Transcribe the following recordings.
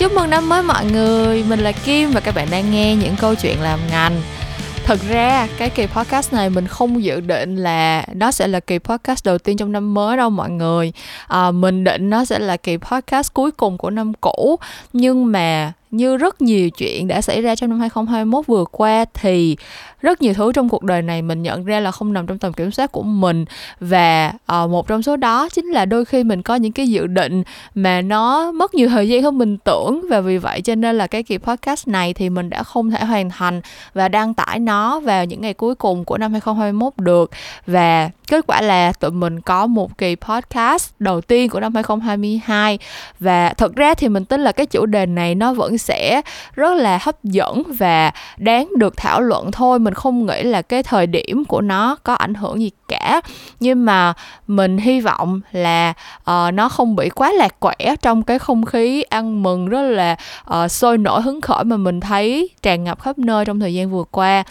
Chúc mừng năm mới mọi người, mình là Kim và các bạn đang nghe những câu chuyện làm ngành. Thật ra cái kỳ podcast này mình không dự định là nó sẽ là kỳ podcast đầu tiên trong năm mới đâu mọi người. À, Mình định nó sẽ là kỳ podcast cuối cùng của năm cũ. Nhưng mà như rất nhiều chuyện đã xảy ra trong năm 2021 vừa qua thì rất nhiều thứ trong cuộc đời này mình nhận ra là không nằm trong tầm kiểm soát của mình. Và uh, một trong số đó chính là đôi khi mình có những cái dự định mà nó mất nhiều thời gian hơn mình tưởng. Và vì vậy cho nên là cái kỳ podcast này thì mình đã không thể hoàn thành và đăng tải nó vào những ngày cuối cùng của năm 2021 được. Và kết quả là tụi mình có một kỳ podcast đầu tiên của năm 2022 và thật ra thì mình tin là cái chủ đề này nó vẫn sẽ rất là hấp dẫn và đáng được thảo luận thôi. Mình không nghĩ là cái thời điểm của nó có ảnh hưởng gì cả. Nhưng mà mình hy vọng là uh, nó không bị quá lạc quẻ trong cái không khí ăn mừng rất là uh, sôi nổi hứng khởi mà mình thấy tràn ngập khắp nơi trong thời gian vừa qua.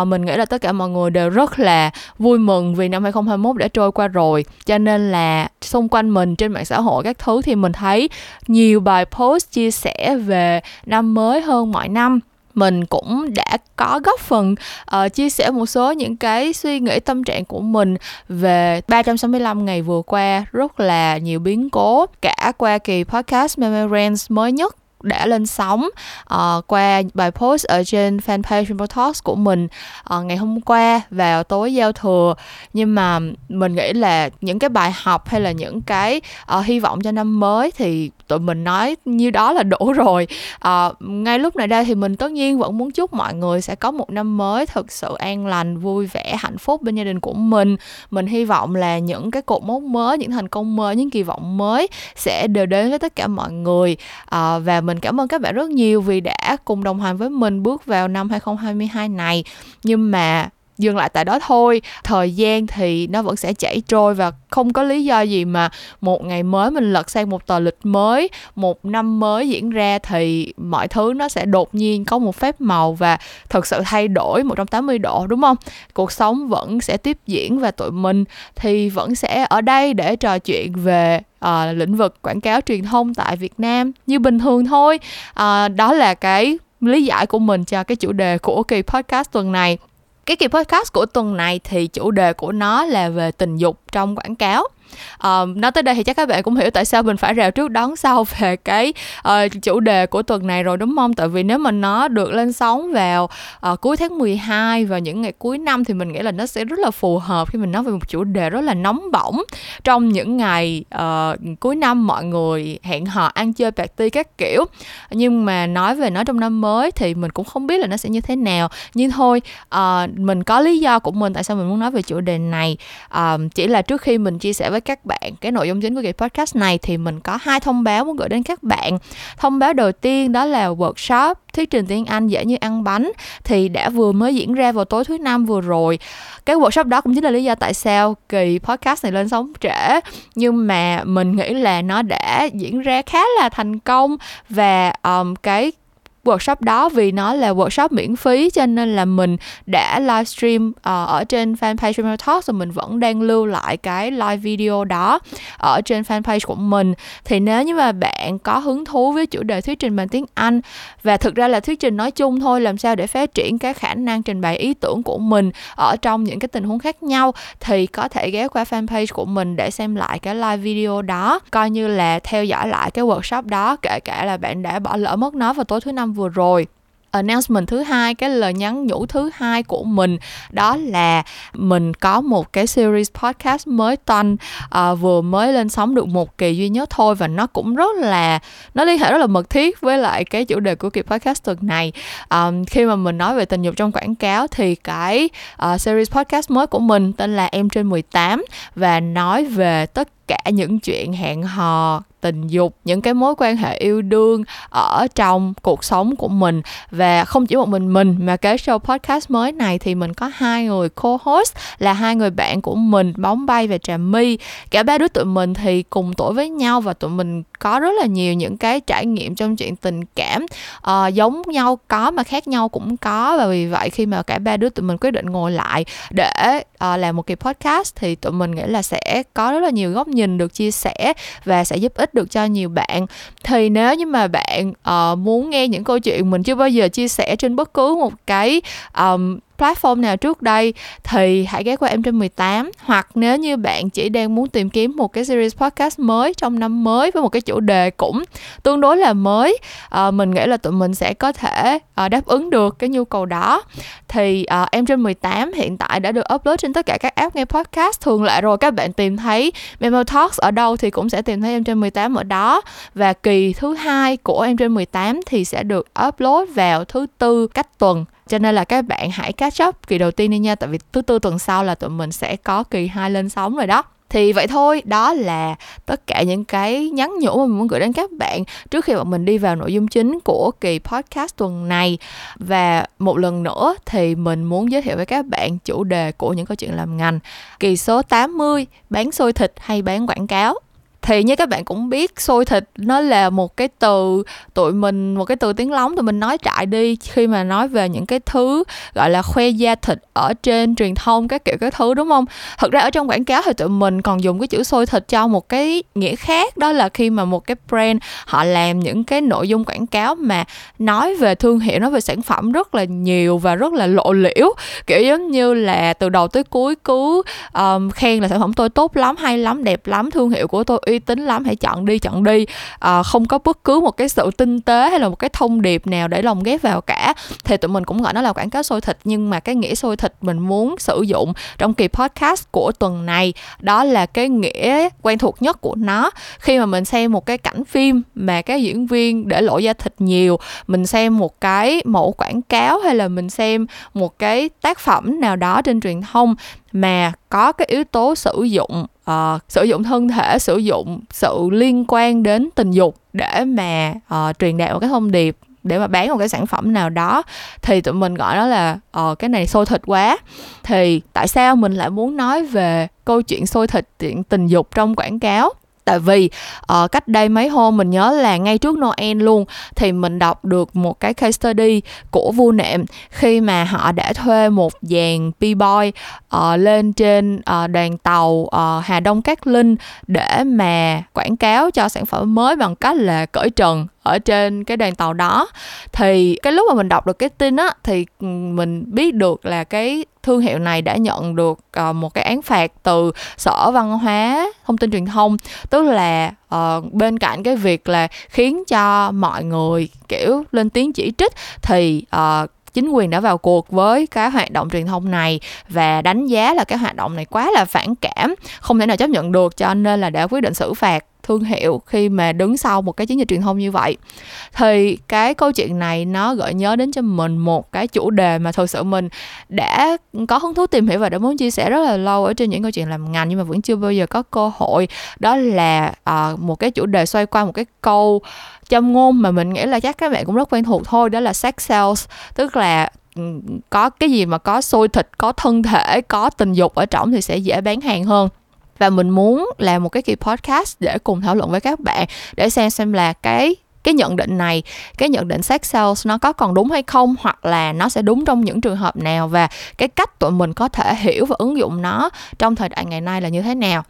Uh, mình nghĩ là tất cả mọi người đều rất là vui mừng vì năm 2021 đã trôi qua rồi. Cho nên là xung quanh mình trên mạng xã hội các thứ thì mình thấy nhiều bài post chia sẻ về năm mới hơn mọi năm. Mình cũng đã có góp phần uh, chia sẻ một số những cái suy nghĩ tâm trạng của mình về 365 ngày vừa qua. Rất là nhiều biến cố cả qua kỳ podcast Memories mới nhất đã lên sóng uh, qua bài post ở trên fanpage Rainbow Talks của mình uh, ngày hôm qua vào tối giao thừa. Nhưng mà mình nghĩ là những cái bài học hay là những cái uh, hy vọng cho năm mới thì tụi mình nói như đó là đủ rồi. À, ngay lúc này đây thì mình tất nhiên vẫn muốn chúc mọi người sẽ có một năm mới thật sự an lành vui vẻ hạnh phúc bên gia đình của mình. Mình hy vọng là những cái cột mốc mới những thành công mới những kỳ vọng mới sẽ đều đến với tất cả mọi người. À, và mình cảm ơn các bạn rất nhiều vì đã cùng đồng hành với mình bước vào năm 2022 này. Nhưng mà dừng lại tại đó thôi. Thời gian thì nó vẫn sẽ chảy trôi và không có lý do gì mà một ngày mới mình lật sang một tờ lịch mới một năm mới diễn ra thì mọi thứ nó sẽ đột nhiên có một phép màu và thật sự thay đổi 180 độ đúng không? Cuộc sống vẫn sẽ tiếp diễn và tụi mình thì vẫn sẽ ở đây để trò chuyện về uh, lĩnh vực quảng cáo truyền thông tại Việt Nam như bình thường thôi. Uh, đó là cái lý giải của mình cho cái chủ đề của kỳ podcast tuần này cái kỳ podcast của tuần này thì chủ đề của nó là về tình dục trong quảng cáo uh, nói tới đây thì chắc các bạn cũng hiểu tại sao mình phải rào trước đón sau về cái uh, chủ đề của tuần này rồi đúng không? Tại vì nếu mà nó được lên sóng vào uh, cuối tháng 12 và những ngày cuối năm thì mình nghĩ là nó sẽ rất là phù hợp khi mình nói về một chủ đề rất là nóng bỏng. Trong những ngày uh, cuối năm mọi người hẹn hò ăn chơi party các kiểu. Nhưng mà nói về nó trong năm mới thì mình cũng không biết là nó sẽ như thế nào. Nhưng thôi uh, mình có lý do của mình tại sao mình muốn nói về chủ đề này. Uh, chỉ là trước khi mình chia sẻ với các bạn cái nội dung chính của kỳ podcast này thì mình có hai thông báo muốn gửi đến các bạn. Thông báo đầu tiên đó là workshop thuyết trình tiếng Anh dễ như ăn bánh thì đã vừa mới diễn ra vào tối thứ năm vừa rồi. Cái workshop đó cũng chính là lý do tại sao kỳ podcast này lên sóng trễ nhưng mà mình nghĩ là nó đã diễn ra khá là thành công và um, cái workshop đó vì nó là workshop miễn phí cho nên là mình đã livestream uh, ở trên fanpage Female Talks rồi mình vẫn đang lưu lại cái live video đó ở trên fanpage của mình. Thì nếu như mà bạn có hứng thú với chủ đề thuyết trình bằng tiếng Anh và thực ra là thuyết trình nói chung thôi làm sao để phát triển cái khả năng trình bày ý tưởng của mình ở trong những cái tình huống khác nhau thì có thể ghé qua fanpage của mình để xem lại cái live video đó. Coi như là theo dõi lại cái workshop đó kể cả là bạn đã bỏ lỡ mất nó vào tối thứ năm vừa rồi. Announcement thứ hai cái lời nhắn nhủ thứ hai của mình đó là mình có một cái series podcast mới toanh uh, vừa mới lên sóng được một kỳ duy nhất thôi và nó cũng rất là nó liên hệ rất là mật thiết với lại cái chủ đề của kỳ podcast tuần này. Um, khi mà mình nói về tình dục trong quảng cáo thì cái uh, series podcast mới của mình tên là em trên 18 và nói về tất cả những chuyện hẹn hò, tình dục, những cái mối quan hệ yêu đương ở trong cuộc sống của mình. Và không chỉ một mình mình mà cái show podcast mới này thì mình có hai người co-host là hai người bạn của mình, bóng bay và trà my. Cả ba đứa tụi mình thì cùng tuổi với nhau và tụi mình có rất là nhiều những cái trải nghiệm trong chuyện tình cảm. Uh, giống nhau có mà khác nhau cũng có. Và vì vậy khi mà cả ba đứa tụi mình quyết định ngồi lại để uh, làm một kỳ podcast thì tụi mình nghĩ là sẽ có rất là nhiều góc nhìn được chia sẻ và sẽ giúp ích được cho nhiều bạn. Thì nếu như mà bạn uh, muốn nghe những câu chuyện mình chưa bao giờ chia sẻ trên bất cứ một cái um, platform nào trước đây thì hãy ghé qua em trên 18 hoặc nếu như bạn chỉ đang muốn tìm kiếm một cái series podcast mới trong năm mới với một cái chủ đề cũng tương đối là mới à, mình nghĩ là tụi mình sẽ có thể à, đáp ứng được cái nhu cầu đó. Thì à, em trên 18 hiện tại đã được upload trên tất cả các app nghe podcast. Thường lệ rồi các bạn tìm thấy Memo Talks ở đâu thì cũng sẽ tìm thấy em trên 18 ở đó. Và kỳ thứ hai của em trên 18 thì sẽ được upload vào thứ tư cách tuần cho nên là các bạn hãy catch up kỳ đầu tiên đi nha, tại vì thứ tư tuần sau là tụi mình sẽ có kỳ hai lên sóng rồi đó. Thì vậy thôi, đó là tất cả những cái nhắn nhủ mà mình muốn gửi đến các bạn trước khi bọn mình đi vào nội dung chính của kỳ podcast tuần này. Và một lần nữa thì mình muốn giới thiệu với các bạn chủ đề của những câu chuyện làm ngành. Kỳ số 80 bán xôi thịt hay bán quảng cáo? Thì như các bạn cũng biết xôi thịt nó là một cái từ tụi mình một cái từ tiếng lóng tụi mình nói trại đi khi mà nói về những cái thứ gọi là khoe da thịt ở trên truyền thông các kiểu các thứ đúng không? Thực ra ở trong quảng cáo thì tụi mình còn dùng cái chữ xôi thịt cho một cái nghĩa khác đó là khi mà một cái brand họ làm những cái nội dung quảng cáo mà nói về thương hiệu nói về sản phẩm rất là nhiều và rất là lộ liễu. Kiểu giống như là từ đầu tới cuối cứ um, khen là sản phẩm tôi tốt lắm hay lắm đẹp lắm thương hiệu của tôi uy tín lắm hãy chọn đi chọn đi. À, không có bất cứ một cái sự tinh tế hay là một cái thông điệp nào để lồng ghép vào cả. Thì tụi mình cũng gọi nó là quảng cáo xôi thịt nhưng mà cái nghĩa xôi thịt mình muốn sử dụng trong kỳ podcast của tuần này đó là cái nghĩa quen thuộc nhất của nó. Khi mà mình xem một cái cảnh phim mà các diễn viên để lộ da thịt nhiều mình xem một cái mẫu quảng cáo hay là mình xem một cái tác phẩm nào đó trên truyền thông mà có cái yếu tố sử dụng uh, sử dụng thân thể sử dụng sự liên quan đến tình dục để mà uh, truyền đạt một cái thông điệp để mà bán một cái sản phẩm nào đó. Thì tụi mình gọi nó là ờ cái này sôi thịt quá. Thì tại sao mình lại muốn nói về câu chuyện sôi thịt chuyện tình dục trong quảng cáo? Tại vì uh, cách đây mấy hôm mình nhớ là ngay trước Noel luôn thì mình đọc được một cái case study của vua nệm khi mà họ đã thuê một dàn p-boy uh, lên trên uh, đoàn tàu uh, Hà Đông Cát Linh để mà quảng cáo cho sản phẩm mới bằng cách là cởi trần ở trên cái đoàn tàu đó. Thì cái lúc mà mình đọc được cái tin á thì ừ, mình biết được là cái thương hiệu này đã nhận được uh, một cái án phạt từ sở văn hóa thông tin truyền thông. Tức là uh, bên cạnh cái việc là khiến cho mọi người kiểu lên tiếng chỉ trích thì uh, chính quyền đã vào cuộc với cái hoạt động truyền thông này và đánh giá là cái hoạt động này quá là phản cảm không thể nào chấp nhận được cho nên là đã quyết định xử phạt thương hiệu khi mà đứng sau một cái chiến dịch truyền thông như vậy. Thì cái câu chuyện này nó gợi nhớ đến cho mình một cái chủ đề mà thật sự mình đã có hứng thú tìm hiểu và đã muốn chia sẻ rất là lâu ở trên những câu chuyện làm ngành nhưng mà vẫn chưa bao giờ có cơ hội. Đó là uh, một cái chủ đề xoay quanh một cái câu châm ngôn mà mình nghĩ là chắc các bạn cũng rất quen thuộc thôi đó là sex sales tức là có cái gì mà có xôi thịt có thân thể có tình dục ở trong thì sẽ dễ bán hàng hơn và mình muốn làm một cái kỳ podcast để cùng thảo luận với các bạn, để xem xem là cái cái nhận định này, cái nhận định sex sales nó có còn đúng hay không, hoặc là nó sẽ đúng trong những trường hợp nào và cái cách tụi mình có thể hiểu và ứng dụng nó trong thời đại ngày nay là như thế nào.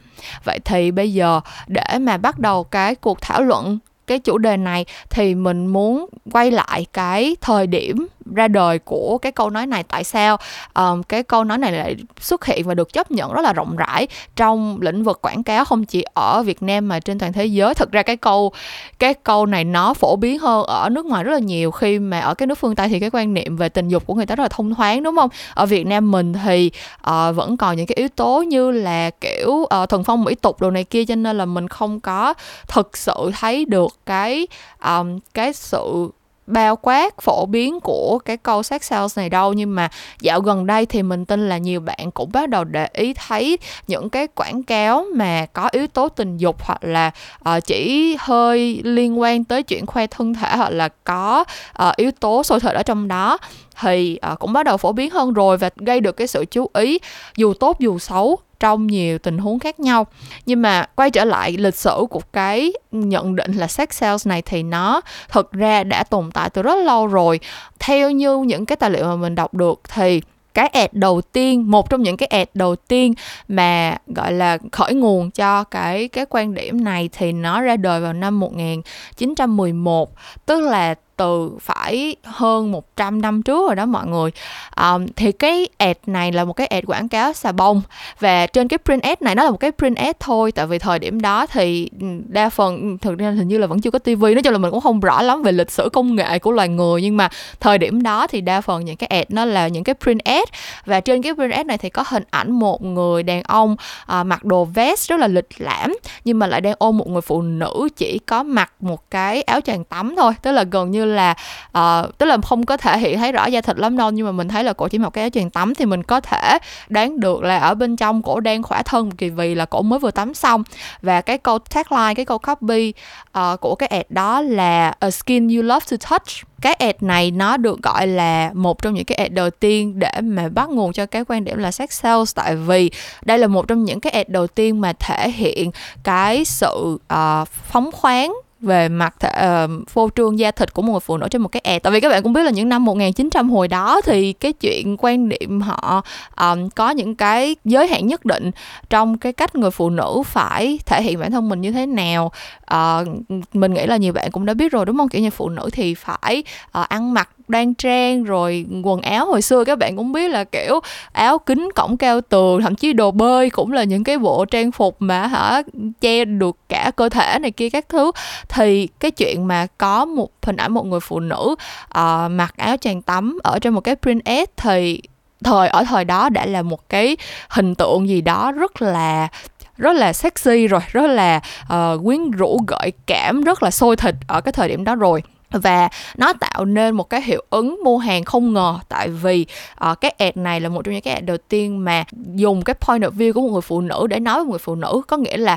Vậy thì bây giờ để mà bắt đầu cái cuộc thảo luận, cái chủ đề này thì mình muốn quay lại cái thời điểm ra đời của cái câu nói này tại sao? Um, cái câu nói này lại xuất hiện và được chấp nhận rất là rộng rãi trong lĩnh vực quảng cáo không chỉ ở Việt Nam mà trên toàn thế giới. Thực ra cái câu cái câu này nó phổ biến hơn ở nước ngoài rất là nhiều. Khi mà ở cái nước phương Tây thì cái quan niệm về tình dục của người ta rất là thông thoáng đúng không? Ở Việt Nam mình thì uh, vẫn còn những cái yếu tố như là kiểu ờ, uh, thuần phong mỹ tục đồ này kia cho nên là mình không có thực sự thấy được cái um, cái sự bao quát phổ biến của cái câu sex sales này đâu. Nhưng mà dạo gần đây thì mình tin là nhiều bạn cũng bắt đầu để ý thấy những cái quảng cáo mà có yếu tố tình dục hoặc là uh, chỉ hơi liên quan tới chuyện khoe thân thể hoặc là có uh, yếu tố sôi thời ở trong đó thì à, cũng bắt đầu phổ biến hơn rồi và gây được cái sự chú ý dù tốt dù xấu trong nhiều tình huống khác nhau. Nhưng mà quay trở lại lịch sử của cái nhận định là sex sales này thì nó thực ra đã tồn tại từ rất lâu rồi. Theo như những cái tài liệu mà mình đọc được thì cái ad đầu tiên một trong những cái ad đầu tiên mà gọi là khởi nguồn cho cái cái quan điểm này thì nó ra đời vào năm 1911 tức là từ phải hơn 100 năm trước rồi đó mọi người. Um, thì cái ad này là một cái ad quảng cáo xà bông. Và trên cái print ad này nó là một cái print ad thôi tại vì thời điểm đó thì ừ, đa phần ừ, thực ra hình như là vẫn chưa có tivi nói chung là mình cũng không rõ lắm về lịch sử công nghệ của loài người nhưng mà thời điểm đó thì đa phần những cái ad nó là những cái print ad. Và trên cái print ad này thì có hình ảnh một người đàn ông uh, mặc đồ vest rất là lịch lãm nhưng mà lại đang ôm một người phụ nữ chỉ có mặc một cái áo choàng tắm thôi tức là gần như là uh, tức là không có thể hiện thấy rõ da thịt lắm đâu nhưng mà mình thấy là cổ chỉ mặc cái áo choàng tắm thì mình có thể đoán được là ở bên trong cổ đang khỏa thân kỳ vì là cổ mới vừa tắm xong. Và cái câu tagline cái câu copy uh, của cái ad đó là a skin you love to touch. Cái ad này nó được gọi là một trong những cái ad đầu tiên để mà bắt nguồn cho cái quan điểm là sex sales tại vì đây là một trong những cái ad đầu tiên mà thể hiện cái sự uh, phóng khoáng về mặt uh, phô trương da thịt của một người phụ nữ trên một cái ad tại vì các bạn cũng biết là những năm 1900 hồi đó thì cái chuyện quan niệm họ um, có những cái giới hạn nhất định trong cái cách người phụ nữ phải thể hiện bản thân mình như thế nào uh, mình nghĩ là nhiều bạn cũng đã biết rồi đúng không? Kiểu như phụ nữ thì phải uh, ăn mặc đoan trang rồi quần áo hồi xưa các bạn cũng biết là kiểu áo kính cổng cao tường thậm chí đồ bơi cũng là những cái bộ trang phục mà hả che được cả cơ thể này kia các thứ. Thì cái chuyện mà có một hình ảnh một người phụ nữ uh, mặc áo tràng tắm ở trên một cái print ad thì thời ở thời đó đã là một cái hình tượng gì đó rất là rất là sexy rồi rất là uh, quyến rũ gợi cảm rất là sôi thịt ở cái thời điểm đó rồi. Và nó tạo nên một cái hiệu ứng mua hàng không ngờ. Tại vì uh, cái ad này là một trong những cái ad đầu tiên mà dùng cái point of view của một người phụ nữ để nói với một người phụ nữ. Có nghĩa là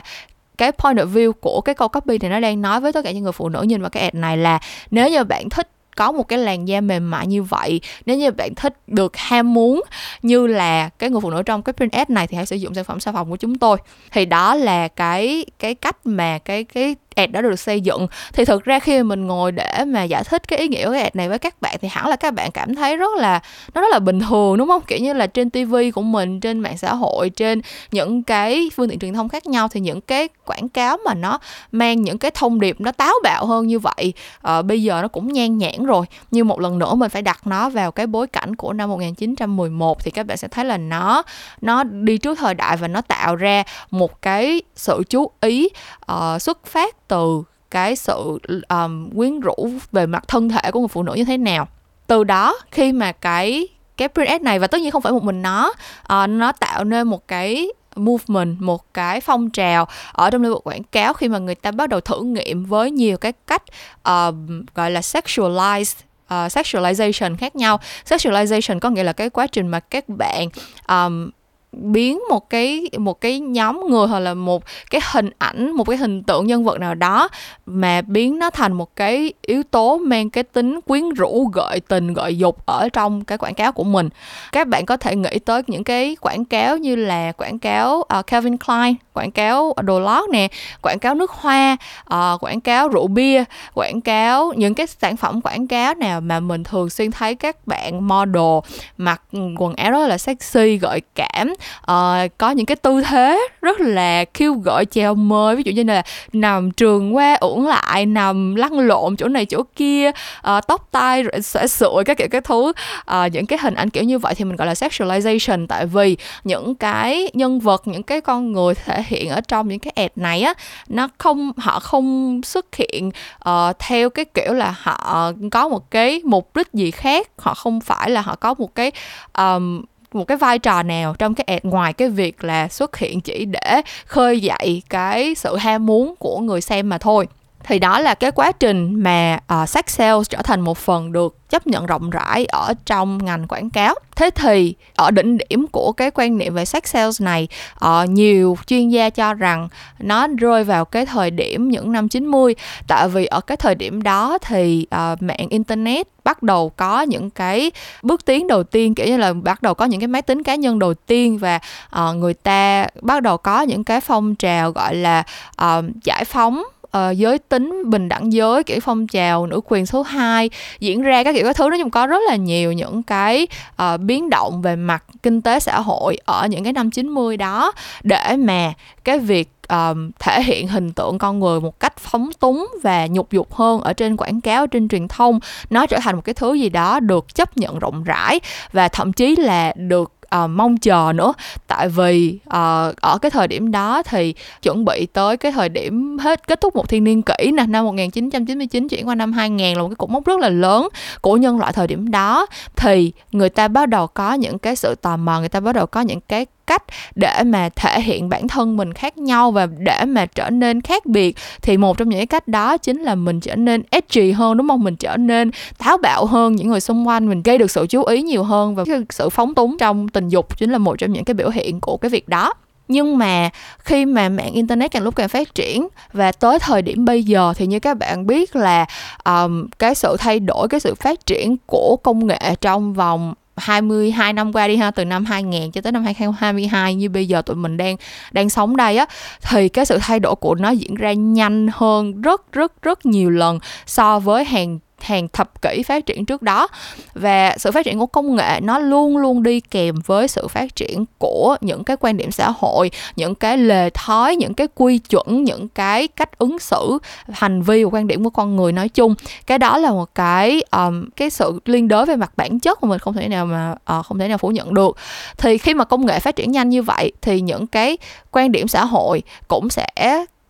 cái point of view của cái câu copy thì nó đang nói với tất cả những người phụ nữ nhìn vào cái ad này là nếu như bạn thích có một cái làn da mềm mại như vậy, nếu như bạn thích được ham muốn như là cái người phụ nữ trong cái print ad này thì hãy sử dụng sản phẩm xà phòng của chúng tôi. Thì đó là cái cái cách mà cái cái ad đã được xây dựng. Thì thực ra khi mình ngồi để mà giải thích cái ý nghĩa của cái ad này với các bạn thì hẳn là các bạn cảm thấy rất là nó rất là bình thường đúng không? Kiểu như là trên TV của mình trên mạng xã hội trên những cái phương tiện truyền thông khác nhau thì những cái quảng cáo mà nó mang những cái thông điệp nó táo bạo hơn như vậy à, bây giờ nó cũng nhan nhãn rồi. Nhưng một lần nữa mình phải đặt nó vào cái bối cảnh của năm 1911 thì các bạn sẽ thấy là nó nó đi trước thời đại và nó tạo ra một cái sự chú ý uh, xuất phát từ cái sự um, quyến rũ về mặt thân thể của người phụ nữ như thế nào. Từ đó khi mà cái cái print ad này và tất nhiên không phải một mình nó uh, nó tạo nên một cái movement một cái phong trào ở trong lĩnh vực quảng cáo khi mà người ta bắt đầu thử nghiệm với nhiều cái cách uh, gọi là sexualized uh, sexualization khác nhau. Sexualization có nghĩa là cái quá trình mà các bạn um, biến một cái một cái nhóm người hoặc là một cái hình ảnh một cái hình tượng nhân vật nào đó mà biến nó thành một cái yếu tố mang cái tính quyến rũ gợi tình gợi dục ở trong cái quảng cáo của mình. Các bạn có thể nghĩ tới những cái quảng cáo như là quảng cáo uh, Calvin Klein quảng cáo đồ lót nè quảng cáo nước hoa uh, quảng cáo rượu bia quảng cáo những cái sản phẩm quảng cáo nào mà mình thường xuyên thấy các bạn model mặc quần áo rất là sexy gợi cảm uh, có những cái tư thế rất là kêu gợi chào mời. Ví dụ như là nằm trường qua uổng lại nằm lăn lộn chỗ này chỗ kia uh, tóc tai xõa sụi các kiểu các thứ uh, những cái hình ảnh kiểu như vậy thì mình gọi là sexualization. Tại vì những cái nhân vật những cái con người thể hiện ở trong những cái ad này á nó không họ không xuất hiện uh, theo cái kiểu là họ có một cái mục đích gì khác họ không phải là họ có một cái um, một cái vai trò nào trong cái ad ngoài cái việc là xuất hiện chỉ để khơi dậy cái sự ham muốn của người xem mà thôi thì đó là cái quá trình mà ờ, uh, sex sales trở thành một phần được chấp nhận rộng rãi ở trong ngành quảng cáo. Thế thì ở đỉnh điểm của cái quan niệm về sex sales này uh, nhiều chuyên gia cho rằng nó rơi vào cái thời điểm những năm 90 tại vì ở cái thời điểm đó thì uh, mạng internet bắt đầu có những cái bước tiến đầu tiên kiểu như là bắt đầu có những cái máy tính cá nhân đầu tiên và uh, người ta bắt đầu có những cái phong trào gọi là uh, giải phóng uh, giới tính bình đẳng giới kiểu phong trào nữ quyền số 2 diễn ra các kiểu các thứ. Nói chung có rất là nhiều những cái uh, biến động về mặt kinh tế xã hội ở những cái năm 90 đó để mà cái việc um, thể hiện hình tượng con người một cách phóng túng và nhục dục hơn ở trên quảng cáo trên truyền thông nó trở thành một cái thứ gì đó được chấp nhận rộng rãi và thậm chí là được uh, mong chờ nữa. Tại vì uh, ở cái thời điểm đó thì chuẩn bị tới cái thời điểm hết kết thúc một thiên niên kỷ nè năm 1999 chuyển qua năm 2000 là một cái cột mốc rất là lớn của nhân loại thời điểm đó. Thì người ta bắt đầu có những cái sự tò mò người ta bắt đầu có những cái cách để mà thể hiện bản thân mình khác nhau và để mà trở nên khác biệt. Thì một trong những cái cách đó chính là mình trở nên edgy hơn đúng không? Mình trở nên táo bạo hơn những người xung quanh mình gây được sự chú ý nhiều hơn và sự phóng túng trong tình dục chính là một trong những cái biểu hiện của cái việc đó. Nhưng mà khi mà mạng internet càng lúc càng phát triển và tới thời điểm bây giờ thì như các bạn biết là um, cái sự thay đổi cái sự phát triển của công nghệ trong vòng 22 năm qua đi ha từ năm 2000 cho tới năm 2022 như bây giờ tụi mình đang đang sống đây á thì cái sự thay đổi của nó diễn ra nhanh hơn rất rất rất nhiều lần so với hàng hàng thập kỷ phát triển trước đó. Và sự phát triển của công nghệ nó luôn luôn đi kèm với sự phát triển của những cái quan điểm xã hội những cái lề thói những cái quy chuẩn những cái cách ứng xử hành vi và quan điểm của con người nói chung. Cái đó là một cái um, cái sự liên đới về mặt bản chất mà mình không thể nào mà uh, không thể nào phủ nhận được. Thì khi mà công nghệ phát triển nhanh như vậy thì những cái quan điểm xã hội cũng sẽ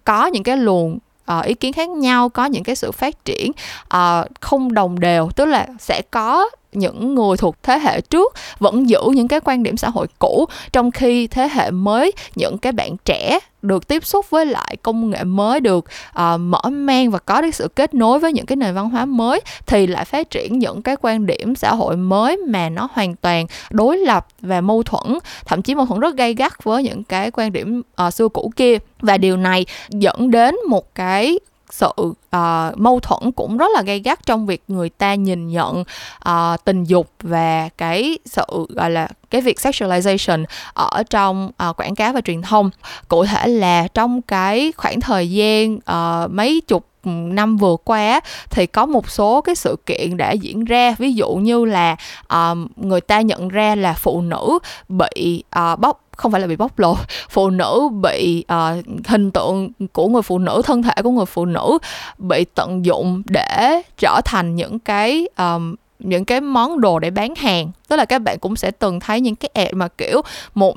có những cái luồng uh, ý kiến khác nhau có những cái sự phát triển uh, không đồng đều tức là sẽ có những người thuộc thế hệ trước vẫn giữ những cái quan điểm xã hội cũ trong khi thế hệ mới những cái bạn trẻ được tiếp xúc với lại công nghệ mới được uh, mở mang và có cái sự kết nối với những cái nền văn hóa mới thì lại phát triển những cái quan điểm xã hội mới mà nó hoàn toàn đối lập và mâu thuẫn thậm chí mâu thuẫn rất gay gắt với những cái quan điểm uh, xưa cũ kia. Và điều này dẫn đến một cái sự uh, mâu thuẫn cũng rất là gay gắt trong việc người ta nhìn nhận uh, tình dục và cái sự gọi là cái việc sexualization ở trong uh, quảng cáo và truyền thông. Cụ thể là trong cái khoảng thời gian uh, mấy chục năm vừa qua thì có một số cái sự kiện đã diễn ra. Ví dụ như là um, người ta nhận ra là phụ nữ bị uh, bóc không phải là bị bóc lột phụ nữ bị uh, hình tượng của người phụ nữ thân thể của người phụ nữ bị tận dụng để trở thành những cái um, những cái món đồ để bán hàng. Tức là các bạn cũng sẽ từng thấy những cái ad mà kiểu một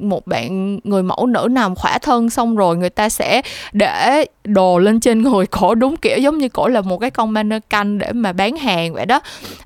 một bạn người mẫu nữ nằm khỏa thân xong rồi người ta sẽ để đồ lên trên người cổ đúng kiểu giống như cổ là một cái con mannequin để mà bán hàng vậy đó.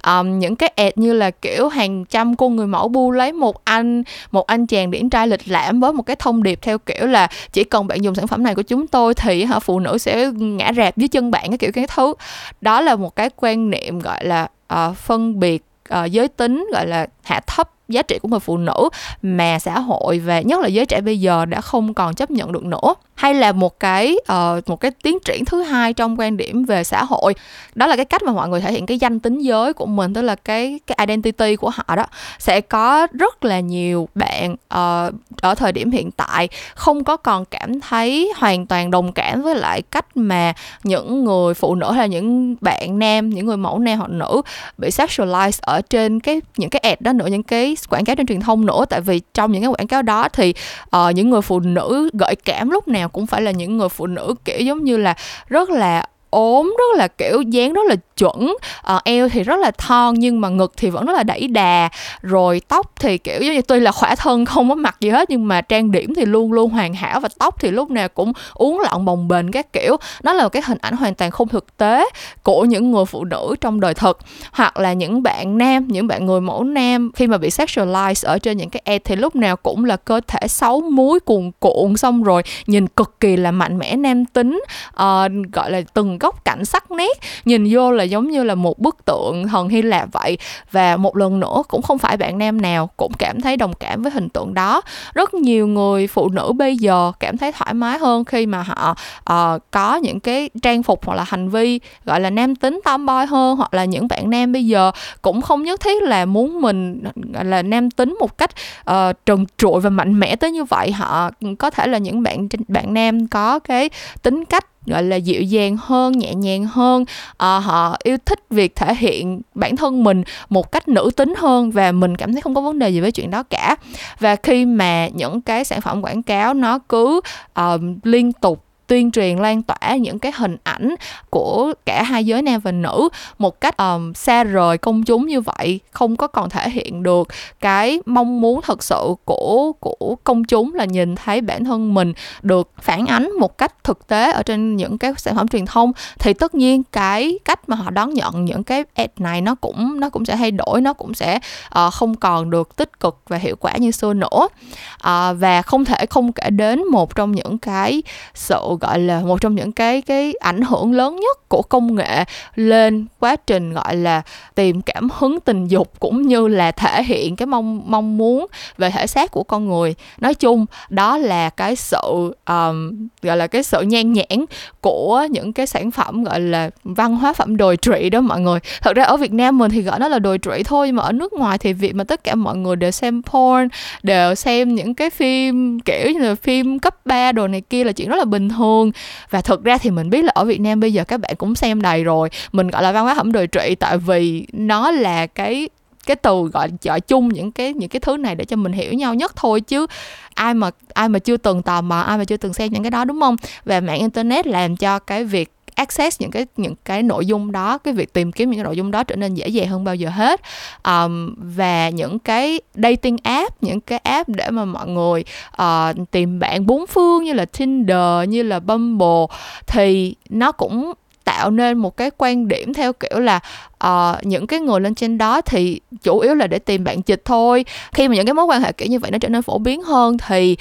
Um, những cái ad như là kiểu hàng trăm cô người mẫu bu lấy một anh một anh chàng điển trai lịch lãm với một cái thông điệp theo kiểu là chỉ cần bạn dùng sản phẩm này của chúng tôi thì hả phụ nữ sẽ ngã rạp dưới chân bạn cái kiểu cái thứ. Đó là một cái quan niệm gọi là uh, phân biệt uh, giới tính gọi là hạ thấp giá trị của người phụ nữ mà xã hội và nhất là giới trẻ bây giờ đã không còn chấp nhận được nữa hay là một cái uh, một cái tiến triển thứ hai trong quan điểm về xã hội? Đó là cái cách mà mọi người thể hiện cái danh tính giới của mình tức là cái cái identity của họ đó. Sẽ có rất là nhiều bạn uh, ở thời điểm hiện tại không có còn cảm thấy hoàn toàn đồng cảm với lại cách mà những người phụ nữ hay là những bạn nam những người mẫu nam hoặc nữ bị sexualized ở trên cái những cái ad đó nữa những cái quảng cáo trên truyền thông nữa. Tại vì trong những cái quảng cáo đó thì uh, những người phụ nữ gợi cảm lúc nào cũng phải là những người phụ nữ kiểu giống như là rất là ốm rất là kiểu dáng rất là chuẩn. À, eo thì rất là thon nhưng mà ngực thì vẫn rất là đẩy đà. Rồi tóc thì kiểu giống như tuy là khỏa thân không có mặc gì hết nhưng mà trang điểm thì luôn luôn hoàn hảo và tóc thì lúc nào cũng uốn lọn bồng bềnh các kiểu. Nó là một cái hình ảnh hoàn toàn không thực tế của những người phụ nữ trong đời thực hoặc là những bạn nam những bạn người mẫu nam khi mà bị sexualize ở trên những cái ad thì lúc nào cũng là cơ thể xấu muối cuồn cuộn xong rồi nhìn cực kỳ là mạnh mẽ nam tính uh, gọi là từng từng góc cạnh sắc nét nhìn vô là giống như là một bức tượng thần hy lạp vậy. Và một lần nữa cũng không phải bạn nam nào cũng cảm thấy đồng cảm với hình tượng đó. Rất nhiều người phụ nữ bây giờ cảm thấy thoải mái hơn khi mà họ uh, có những cái trang phục hoặc là hành vi gọi là nam tính tomboy hơn hoặc là những bạn nam bây giờ. Cũng không nhất thiết là muốn mình gọi là nam tính một cách uh, trần trụi và mạnh mẽ tới như vậy. Họ có thể là những bạn bạn nam có cái tính cách gọi là dịu dàng hơn nhẹ nhàng hơn. À, họ yêu thích việc thể hiện bản thân mình một cách nữ tính hơn và mình cảm thấy không có vấn đề gì với chuyện đó cả. Và khi mà những cái sản phẩm quảng cáo nó cứ uh, liên tục tuyên truyền lan tỏa những cái hình ảnh của cả hai giới nam và nữ một cách um, xa rời công chúng như vậy không có còn thể hiện được cái mong muốn thật sự của của công chúng là nhìn thấy bản thân mình được phản ánh một cách thực tế ở trên những cái sản phẩm truyền thông. Thì tất nhiên cái cách mà họ đón nhận những cái ad này nó cũng nó cũng sẽ thay đổi nó cũng sẽ uh, không còn được tích cực và hiệu quả như xưa nữa. Uh, và không thể không kể đến một trong những cái sự gọi là một trong những cái cái ảnh hưởng lớn nhất của công nghệ lên quá trình gọi là tìm cảm hứng tình dục cũng như là thể hiện cái mong mong muốn về thể xác của con người. Nói chung đó là cái sự um, gọi là cái sự nhan nhãn của những cái sản phẩm gọi là văn hóa phẩm đồi trụy đó mọi người. Thật ra ở Việt Nam mình thì gọi nó là đồi trụy thôi mà ở nước ngoài thì việc mà tất cả mọi người đều xem porn đều xem những cái phim kiểu như là phim cấp 3 đồ này kia là chuyện rất là bình thường hơn. Và thực ra thì mình biết là ở Việt Nam bây giờ các bạn cũng xem đầy rồi. Mình, gọi là, văn hóa hẩm đồi trụy tại vì nó là cái cái từ, gọi gọi chung những cái những cái thứ này để cho mình hiểu nhau nhất thôi chứ ai mà ai mà chưa từng tò mò, ai mà chưa từng xem những cái đó, đúng không? Và mạng internet làm cho cái việc access những cái những cái nội dung đó cái việc tìm kiếm những cái nội dung đó trở nên dễ dàng hơn bao giờ hết. Um, và những cái dating app những cái app để mà mọi người uh, tìm bạn bốn phương như là Tinder như là Bumble thì nó cũng tạo nên một cái quan điểm theo kiểu là uh, những cái người lên trên đó thì chủ yếu là để tìm bạn dịch thôi. Khi mà những cái mối quan hệ kiểu như vậy nó trở nên phổ biến hơn thì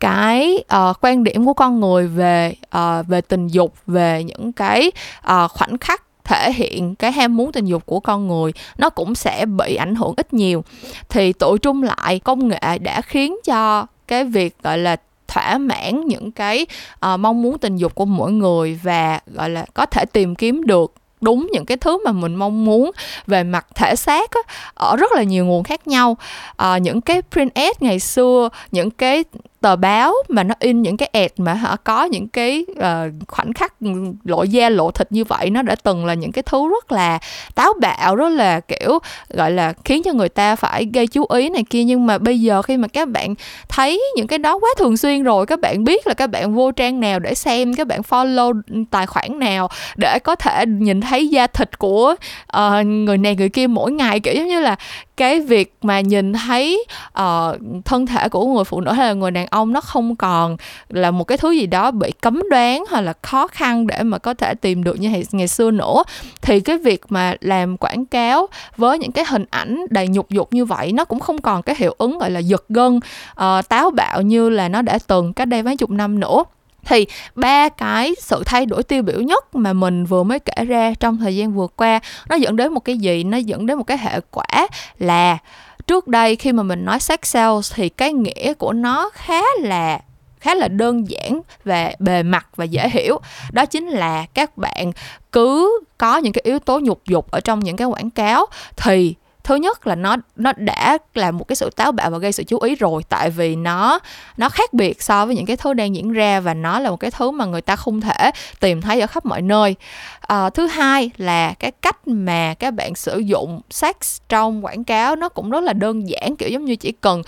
cái uh, quan điểm của con người về uh, về tình dục về những cái uh, khoảnh khắc thể hiện cái ham muốn tình dục của con người nó cũng sẽ bị ảnh hưởng ít nhiều. Thì tụi trung lại công nghệ đã khiến cho cái việc gọi là thỏa mãn những cái uh, mong muốn tình dục của mỗi người và gọi là có thể tìm kiếm được đúng những cái thứ mà mình mong muốn về mặt thể xác á, ở rất là nhiều nguồn khác nhau. À, những cái print ad ngày xưa những cái tờ báo mà nó in những cái ad mà họ có những cái uh, khoảnh khắc lộ da lộ thịt như vậy nó đã từng là những cái thứ rất là táo bạo rất là kiểu gọi là khiến cho người ta phải gây chú ý này kia. Nhưng mà bây giờ khi mà các bạn thấy những cái đó quá thường xuyên rồi các bạn biết là các bạn vô trang nào để xem các bạn follow tài khoản nào để có thể nhìn thấy da thịt của uh, người này người kia mỗi ngày. Kiểu giống như là cái việc mà nhìn thấy uh, thân thể của người phụ nữ hay là người đàn ông ông nó không còn là một cái thứ gì đó bị cấm đoán hoặc là khó khăn để mà có thể tìm được như ngày, ngày xưa nữa. Thì cái việc mà làm quảng cáo với những cái hình ảnh đầy nhục dục như vậy nó cũng không còn cái hiệu ứng gọi là giật gân uh, táo bạo như là nó đã từng cách đây mấy chục năm nữa. Thì ba cái sự thay đổi tiêu biểu nhất mà mình vừa mới kể ra trong thời gian vừa qua nó dẫn đến một cái gì? Nó dẫn đến một cái hệ quả là trước đây khi mà mình nói sex sales thì cái nghĩa của nó khá là khá là đơn giản và bề mặt và dễ hiểu. Đó chính là các bạn cứ có những cái yếu tố nhục dục ở trong những cái quảng cáo thì thứ nhất là nó nó đã là một cái sự táo bạo và gây sự chú ý rồi tại vì nó nó khác biệt so với những cái thứ đang diễn ra và nó là một cái thứ mà người ta không thể tìm thấy ở khắp mọi nơi. À, thứ hai là cái cách mà các bạn sử dụng sex trong quảng cáo nó cũng rất là đơn giản kiểu giống như chỉ cần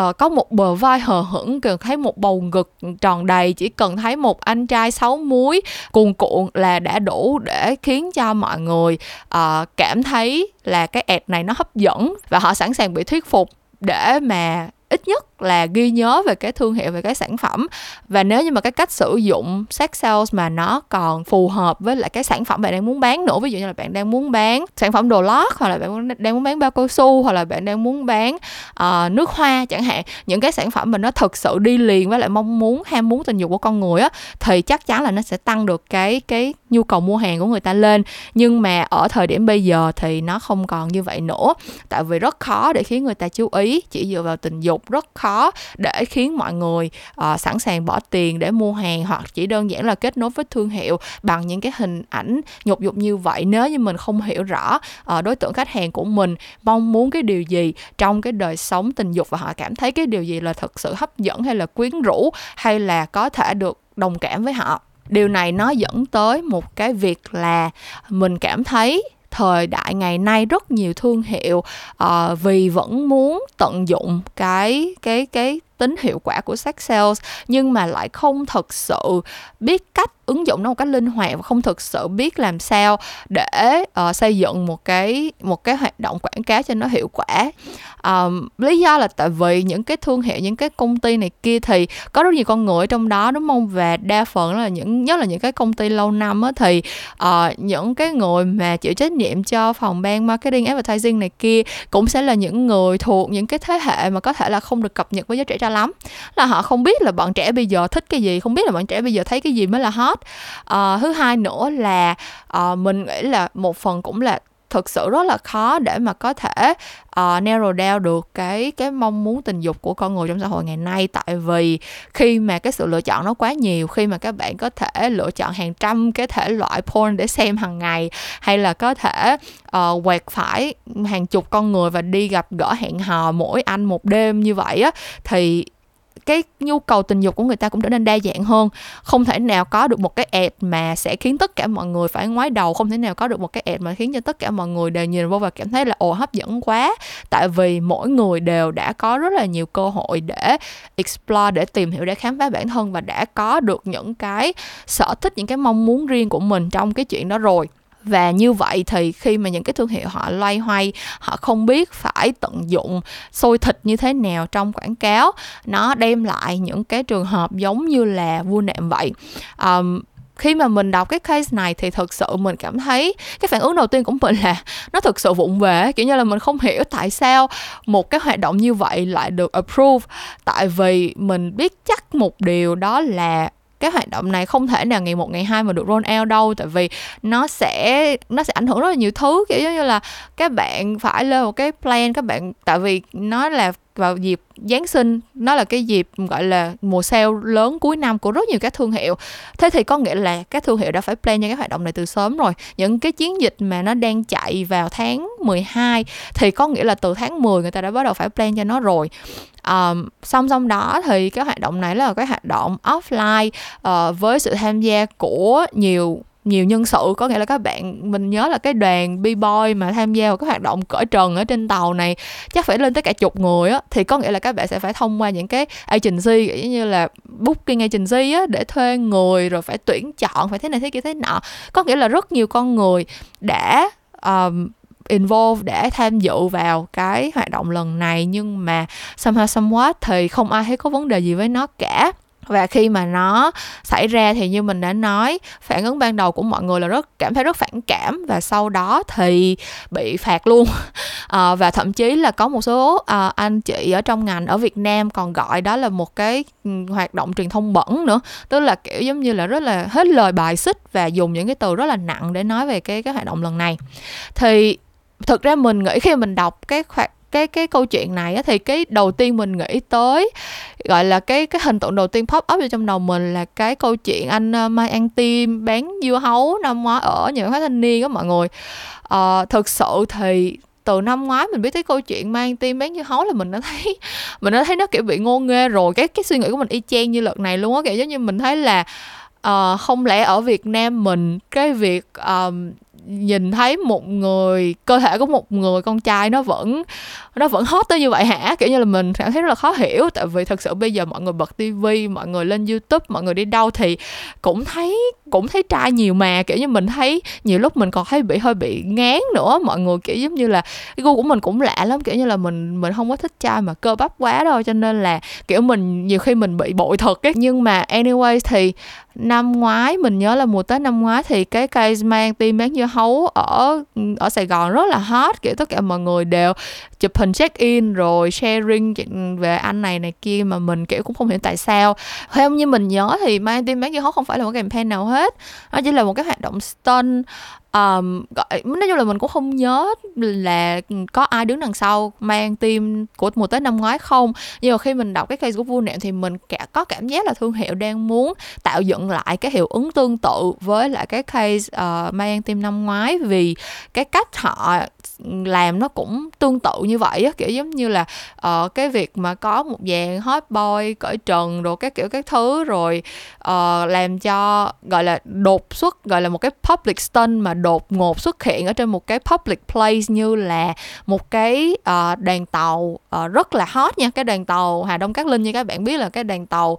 uh, có một bờ vai hờ hững cần thấy một bầu ngực tròn đầy chỉ cần thấy một anh trai sáu muối cuồn cuộn là đã đủ để khiến cho mọi người uh, cảm thấy là cái ad này nó hấp dẫn và họ sẵn sàng bị thuyết phục để mà ít nhất là ghi nhớ về cái thương hiệu về cái sản phẩm. Và nếu như mà cái cách sử dụng sex sales mà nó còn phù hợp với lại cái sản phẩm bạn đang muốn bán nữa ví dụ như là bạn đang muốn bán sản phẩm đồ lót hoặc là bạn đang muốn bán bao cao su hoặc là bạn đang muốn bán uh, nước hoa chẳng hạn những cái sản phẩm mà nó thực sự đi liền với lại mong muốn ham muốn tình dục của con người á thì chắc chắn là nó sẽ tăng được cái cái nhu cầu mua hàng của người ta lên. Nhưng mà ở thời điểm bây giờ thì nó không còn như vậy nữa. Tại vì rất khó để khiến người ta chú ý chỉ dựa vào tình dục rất khó để khiến mọi người uh, sẵn sàng bỏ tiền để mua hàng hoặc chỉ đơn giản là kết nối với thương hiệu bằng những cái hình ảnh nhục dục như vậy. Nếu như mình không hiểu rõ uh, đối tượng khách hàng của mình mong muốn cái điều gì trong cái đời sống tình dục và họ cảm thấy cái điều gì là thật sự hấp dẫn hay là quyến rũ hay là có thể được đồng cảm với họ. Điều này nó dẫn tới một cái việc là mình cảm thấy thời đại ngày nay rất nhiều thương hiệu uh, vì vẫn muốn tận dụng cái cái cái tính hiệu quả của sex sales nhưng mà lại không thật sự biết cách ứng dụng nó một cách linh hoạt và không thực sự biết làm sao để uh, xây dựng một cái một cái hoạt động quảng cáo cho nó hiệu quả. Um, lý do là tại vì những cái thương hiệu những cái công ty này kia thì có rất nhiều con người trong đó đúng không? Và đa phần là những nhất là những cái công ty lâu năm á thì uh, những cái người mà chịu trách nhiệm cho phòng ban marketing advertising này kia cũng sẽ là những người thuộc những cái thế hệ mà có thể là không được cập nhật với giới trẻ cho lắm. Là họ không biết là bọn trẻ bây giờ thích cái gì không biết là bọn trẻ bây giờ thấy cái gì mới là hot uh, thứ hai nữa là à, mình nghĩ là một phần cũng là thực sự rất là khó để mà có thể uh, narrow down được cái cái mong muốn tình dục của con người trong xã hội ngày nay. Tại vì khi mà cái sự lựa chọn nó quá nhiều khi mà các bạn có thể lựa chọn hàng trăm cái thể loại porn để xem hàng ngày hay là có thể uh, quẹt phải hàng chục con người và đi gặp gỡ hẹn hò mỗi anh một đêm như vậy á thì cái nhu cầu tình dục của người ta cũng trở nên đa dạng hơn. Không thể nào có được một cái ad mà sẽ khiến tất cả mọi người phải ngoái đầu, không thể nào có được một cái ad mà khiến cho tất cả mọi người đều nhìn vô và cảm thấy là, ồ, hấp dẫn quá. Tại vì mỗi người đều đã có rất là nhiều cơ hội để explore, để tìm hiểu, để khám phá bản thân và đã có được những cái sở thích, những cái mong muốn riêng của mình trong cái chuyện đó rồi và như vậy thì khi mà những cái thương hiệu họ loay hoay họ không biết phải tận dụng xôi thịt như thế nào trong quảng cáo nó đem lại những cái trường hợp giống như là vua nệm vậy. Um, khi mà mình đọc cái case này thì thực sự mình cảm thấy cái phản ứng đầu tiên của mình là nó thực sự vụng về kiểu như là mình không hiểu tại sao một cái hoạt động như vậy lại được approve. Tại vì mình biết chắc một điều đó là cái hoạt động này không thể nào ngày một, ngày hai mà được roll out đâu, tại vì nó sẽ nó sẽ ảnh hưởng rất là nhiều thứ, kiểu như là các bạn phải lên một cái plan, các bạn, tại vì nó là vào dịp Giáng sinh. Nó là cái dịp gọi là mùa sale lớn cuối năm của rất nhiều các thương hiệu. Thế thì có nghĩa là các thương hiệu đã phải plan cho cái hoạt động này từ sớm rồi. Những cái chiến dịch mà nó đang chạy vào tháng 12 thì có nghĩa là từ tháng 10 người ta đã bắt đầu phải plan cho nó rồi. Um, song song đó thì cái hoạt động này là cái hoạt động offline uh, với sự tham gia của nhiều nhiều nhân sự có nghĩa là các bạn mình nhớ là cái đoàn b boy mà tham gia vào cái hoạt động cởi trần ở trên tàu này chắc phải lên tới cả chục người á thì có nghĩa là các bạn sẽ phải thông qua những cái agency kiểu như là booking agency á để thuê người rồi phải tuyển chọn phải thế này thế kia thế nọ. Có nghĩa là rất nhiều con người đã um, involve để tham dự vào cái hoạt động lần này nhưng mà somehow somewhat thì không ai thấy có vấn đề gì với nó cả và khi mà nó xảy ra thì như mình đã nói phản ứng ban đầu của mọi người là rất cảm thấy rất phản cảm và sau đó thì bị phạt luôn. À, và thậm chí là có một số à, anh chị ở trong ngành ở Việt Nam còn gọi đó là một cái ừ, hoạt động truyền thông bẩn nữa. Tức là kiểu giống như là rất là hết lời bài xích và dùng những cái từ rất là nặng để nói về cái cái hoạt động lần này. Thì thực ra mình nghĩ khi mình đọc cái hoạt cái cái câu chuyện này á, thì cái đầu tiên mình nghĩ tới gọi là cái cái hình tượng đầu tiên pop up trong đầu mình là cái câu chuyện anh uh, Mai An Tim bán dưa hấu năm ngoái ở nhà văn thanh niên á mọi người. À, thực sự thì từ năm ngoái mình biết tới câu chuyện mang tim bán dưa hấu là mình đã thấy mình đã thấy nó kiểu bị ngô nghê rồi. Cái cái suy nghĩ của mình y chang như lần này luôn á kiểu giống như mình thấy là uh, không lẽ ở Việt Nam mình cái việc um, nhìn thấy một người, cơ thể của một người con trai nó vẫn nó vẫn hot tới như vậy hả? Kiểu như là mình cảm thấy rất là khó hiểu, tại vì thật sự bây giờ mọi người bật tivi mọi người lên youtube, mọi người đi đâu thì cũng thấy cũng thấy trai nhiều mà. Kiểu như mình thấy nhiều lúc mình còn thấy bị, hơi bị ngán nữa. Mọi người, kiểu giống như là, cái gu của mình cũng lạ lắm. Kiểu như là mình mình không có thích trai mà cơ bắp quá đâu. Cho nên là, kiểu mình, nhiều khi mình bị bội thật ấy. Nhưng mà anyway thì năm ngoái, mình nhớ là mùa tết năm ngoái thì cái cây mang tim bán dưa hấu ở ở Sài Gòn rất là hot. Kiểu tất cả mọi người đều chụp hình check in rồi sharing về anh này này kia mà mình, kiểu, cũng không hiểu tại sao. Theo như mình nhớ thì mang tim bán dưa hấu không phải là một campaign nào hết. Nó chỉ là một cái hoạt động stunt um, gọi nói chung là mình cũng không nhớ là có ai đứng đằng sau mang team của mùa tết năm ngoái không. Nhưng mà khi mình đọc cái case của vua nệm thì mình cả có cảm giác là thương hiệu đang muốn tạo dựng lại cái hiệu ứng tương tự với lại cái case uh, mang team năm ngoái vì cái cách họ làm nó cũng tương tự như vậy á. Kiểu giống như là uh, cái việc mà có một dàn hot boy cởi trần rồi các kiểu các thứ rồi uh, làm cho gọi là đột xuất gọi là một cái public stunt mà đột ngột xuất hiện ở trên một cái public place như là một cái uh, đoàn tàu uh, rất là hot nha cái đoàn tàu Hà Đông Cát Linh như các bạn biết là cái đoàn tàu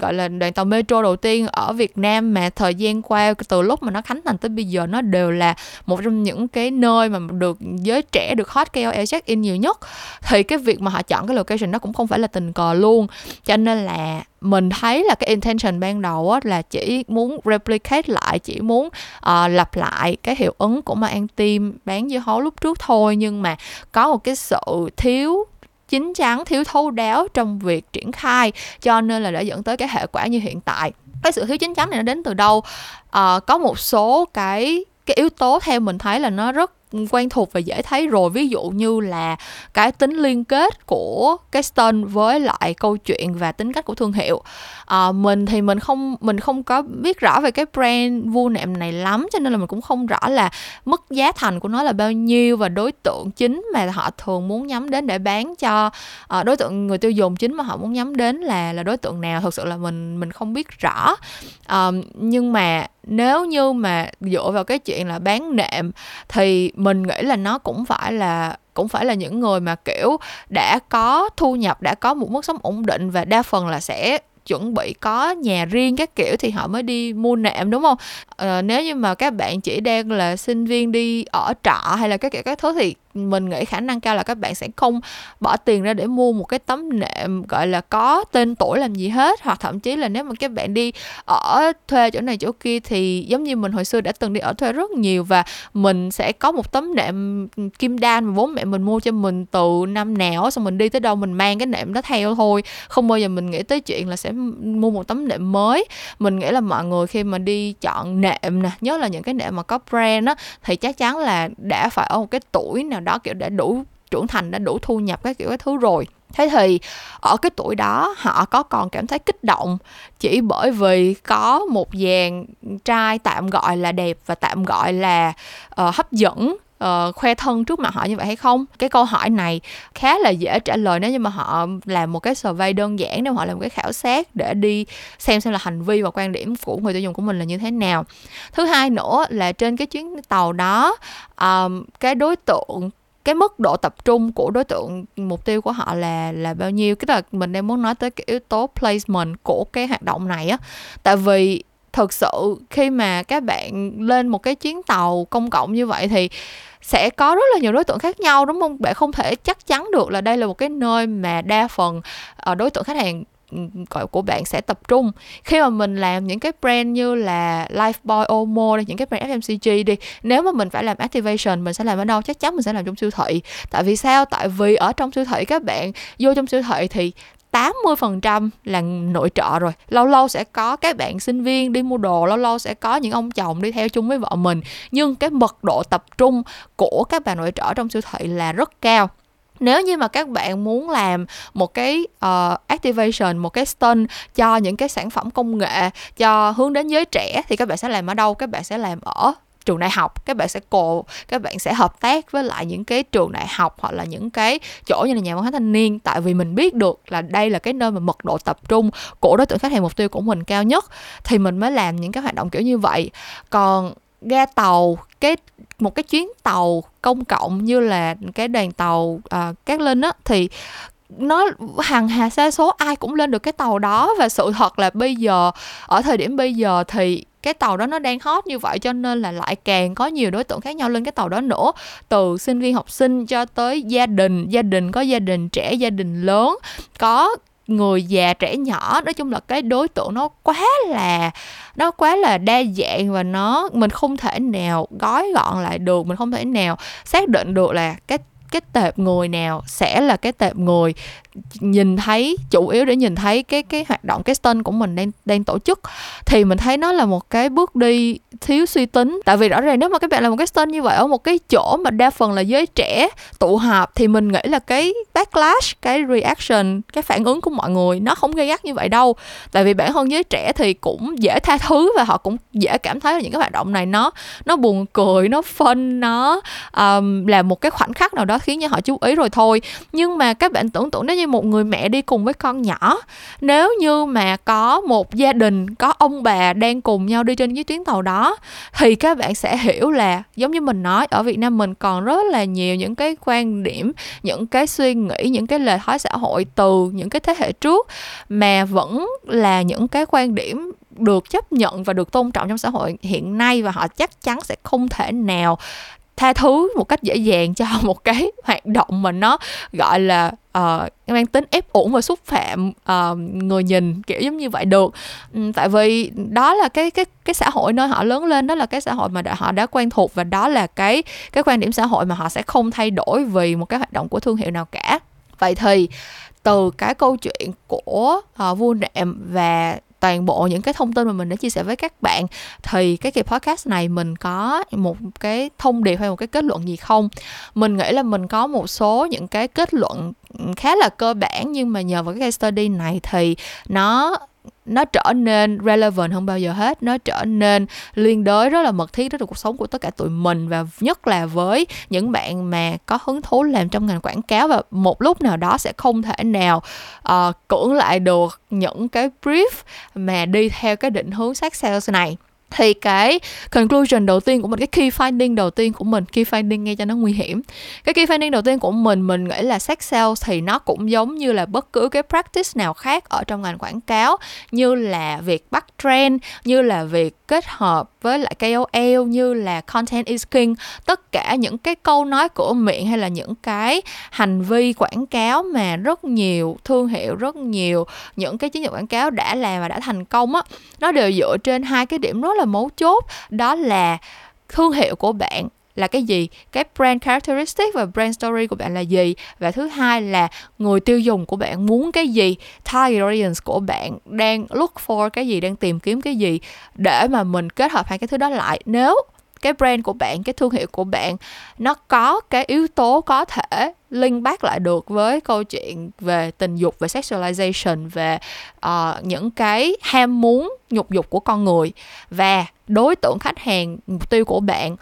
gọi là đoàn tàu metro đầu tiên ở Việt Nam mà thời gian qua từ lúc mà nó khánh thành tới bây giờ nó đều là một trong những cái nơi mà được giới trẻ được hot KOL check in nhiều nhất. Thì cái việc mà họ chọn cái location nó cũng không phải là tình cờ luôn. Cho nên là mình thấy là cái intention ban đầu á, là chỉ muốn replicate lại chỉ muốn uh, lặp lại cái hiệu ứng của mà an tim bán dưa hấu lúc trước thôi. Nhưng mà có một cái sự thiếu chín chắn thiếu thấu đáo trong việc triển khai cho nên là đã dẫn tới cái hệ quả như hiện tại. Cái sự thiếu chín chắn này nó đến từ đâu? À, có một số cái cái yếu tố theo mình thấy là nó rất quen thuộc và dễ thấy rồi. Ví dụ như là cái tính liên kết của cái stunt với lại câu chuyện và tính cách của thương hiệu. À, mình thì mình không mình không có biết rõ về cái brand vu nệm này lắm cho nên là mình cũng không rõ là mức giá thành của nó là bao nhiêu và đối tượng chính mà họ thường muốn nhắm đến để bán cho à, đối tượng người tiêu dùng chính mà họ muốn nhắm đến là là đối tượng nào. Thực sự là mình mình không biết rõ. À, nhưng mà nếu như mà dựa vào cái chuyện là bán nệm thì mình nghĩ là nó cũng phải là cũng phải là những người mà kiểu đã có thu nhập đã có một mức sống ổn định và đa phần là sẽ chuẩn bị có nhà riêng các kiểu thì họ mới đi mua nệm đúng không? À, nếu như mà các bạn chỉ đang là sinh viên đi ở trọ hay là các kiểu các thứ thì mình nghĩ khả năng cao là các bạn sẽ không bỏ tiền ra để mua một cái tấm nệm, gọi là, có tên tuổi làm gì hết. Hoặc thậm chí là nếu mà các bạn đi ở thuê chỗ này chỗ kia thì giống như mình hồi xưa đã từng đi ở thuê rất nhiều và mình sẽ có một tấm nệm kim đan mà bố mẹ mình mua cho mình từ năm nào xong mình đi tới đâu mình mang cái nệm đó theo thôi. Không bao giờ mình nghĩ tới chuyện là sẽ mua một tấm nệm mới. Mình nghĩ là mọi người khi mà đi chọn nệm nè, nhớ là những cái nệm mà có brand á, thì chắc chắn là đã phải ở một cái tuổi nào đó kiểu đã đủ trưởng thành đã đủ thu nhập cái kiểu cái thứ rồi. Thế thì ở cái tuổi đó họ có còn cảm thấy kích động chỉ bởi vì có một dàn trai tạm gọi là đẹp và tạm gọi là uh, hấp dẫn uh, khoe thân trước mặt họ như vậy hay không? Cái câu hỏi này khá là dễ trả lời nếu như mà họ làm một cái survey đơn giản nếu họ làm một cái khảo sát để đi xem xem là hành vi và quan điểm của người tiêu dùng của mình là như thế nào. Thứ hai nữa là trên cái chuyến tàu đó um, cái đối tượng cái mức độ tập trung của đối tượng mục tiêu của họ là là bao nhiêu? Cái là mình đang muốn nói tới cái yếu tố placement của cái hoạt động này á. Tại vì thực sự, khi mà các bạn lên một cái chuyến tàu công cộng như vậy thì sẽ có rất là nhiều đối tượng khác nhau, đúng không? Bạn không thể chắc chắn được là đây là một cái nơi mà đa phần ờ, đối tượng khách hàng gọi của bạn sẽ tập trung. Khi mà mình làm những cái brand như là Lifebuoy, Omo đi, những cái brand FMCG đi, nếu mà mình phải làm activation, mình sẽ làm ở đâu? Chắc chắn mình sẽ làm trong siêu thị. Tại vì sao? Tại vì ở trong siêu thị, các bạn vô trong siêu thị thì 80% là nội trợ rồi. Lâu lâu sẽ có các bạn sinh viên đi mua đồ lâu lâu sẽ có những ông chồng đi theo chung với vợ mình. Nhưng cái mật độ tập trung của các bà nội trợ trong siêu thị là rất cao. Nếu như mà các bạn muốn làm một cái uh, activation một cái stunt cho những cái sản phẩm công nghệ cho hướng đến giới trẻ thì các bạn sẽ làm ở đâu? Các bạn sẽ làm ở trường đại học các bạn sẽ cổ các bạn sẽ hợp tác với lại những cái trường đại học hoặc là những cái chỗ như là nhà văn hóa thanh niên. Tại vì mình biết được là đây là cái nơi mà mật độ tập trung của đối tượng khách hàng mục tiêu của mình cao nhất thì mình mới làm những cái hoạt động kiểu như vậy. Còn ga tàu cái một cái chuyến tàu công cộng như là cái đoàn tàu uh, cát linh á thì nó hàng hà xa số ai cũng lên được cái tàu đó. Và sự thật là bây giờ ở thời điểm bây giờ thì cái tàu đó nó đang hot như vậy cho nên là lại càng có nhiều đối tượng khác nhau lên cái tàu đó nữa. Từ sinh viên học sinh cho tới gia đình gia đình có gia đình trẻ, gia đình lớn, có người già, trẻ nhỏ. Nói chung là cái đối tượng nó quá là, nó quá là đa dạng và nó, mình không thể nào gói gọn lại được, mình không thể nào xác định được là cái cái tệp người nào sẽ là cái tệp người nhìn thấy chủ yếu để nhìn thấy cái cái hoạt động cái stun của mình đang đang tổ chức. Thì mình thấy nó là một cái bước đi thiếu suy tính. Tại vì rõ ràng nếu mà các bạn làm một cái stun như vậy ở một cái chỗ mà đa phần là giới trẻ tụ họp thì mình nghĩ là cái backlash cái reaction cái phản ứng của mọi người nó không gây gắt như vậy đâu. Tại vì bản thân giới trẻ thì cũng dễ tha thứ và họ cũng dễ cảm thấy là những cái hoạt động này nó nó buồn cười nó phân nó um, là một cái khoảnh khắc nào đó khiến cho họ chú ý rồi thôi. Nhưng mà các bạn tưởng tượng nếu như một người mẹ đi cùng với con nhỏ, nếu như mà có một gia đình, có ông bà đang cùng nhau đi trên cái chuyến tàu đó, thì các bạn sẽ hiểu là, giống như mình nói, ở Việt Nam mình còn rất là nhiều những cái quan điểm, những cái suy nghĩ, những cái lề thói xã hội từ những cái thế hệ trước mà vẫn là những cái quan điểm được chấp nhận và được tôn trọng trong xã hội hiện nay và họ chắc chắn sẽ không thể nào tha thứ một cách dễ dàng cho một cái hoạt động mà nó gọi là uh, mang tính ép uổng và xúc phạm uh, người nhìn kiểu giống như vậy được. Um, tại vì đó là cái cái cái xã hội nơi họ lớn lên đó là cái xã hội mà đã, họ đã quen thuộc và đó là cái cái quan điểm xã hội mà họ sẽ không thay đổi vì một cái hoạt động của thương hiệu nào cả. Vậy thì từ cái câu chuyện của ờ, uh, vua nệm và toàn bộ những cái thông tin mà mình đã chia sẻ với các bạn, thì cái kỳ podcast này mình có một cái thông điệp hay một cái kết luận gì không? Mình nghĩ là mình có một số những cái kết luận khá là cơ bản, nhưng mà nhờ vào cái case study này thì nó nó trở nên relevant hơn bao giờ hết. Nó trở nên liên đới rất là mật thiết với cuộc sống của tất cả tụi mình và nhất là với những bạn mà có hứng thú làm trong ngành quảng cáo và một lúc nào đó sẽ không thể nào uh, cưỡng lại được những cái brief mà đi theo cái định hướng sát sales này thì cái conclusion đầu tiên của mình, cái key finding đầu tiên của mình, key finding nghe cho nó nguy hiểm. Cái key finding đầu tiên của mình mình nghĩ là sex sales thì nó cũng giống như là bất cứ cái practice nào khác ở trong ngành quảng cáo, như là việc bắt trend, như là việc kết hợp với lại KOL như là content is king. Tất cả những cái câu nói của miệng hay là những cái hành vi quảng cáo mà rất nhiều, thương hiệu rất nhiều, những cái chiến dịch quảng cáo đã làm và đã thành công á, nó đều dựa trên hai cái điểm rất là mấu chốt. Đó là thương hiệu của bạn là cái gì? Cái brand characteristic và brand story của bạn là gì? Và thứ hai là người tiêu dùng của bạn muốn cái gì? Target audience của bạn đang look for cái gì? Đang tìm kiếm cái gì? Để mà mình kết hợp hai cái thứ đó lại. Nếu cái brand của bạn cái thương hiệu của bạn nó có cái yếu tố có thể link back lại được với câu chuyện về tình dục về sexualization về uh, những cái ham muốn nhục dục của con người. Và đối tượng khách hàng mục tiêu của bạn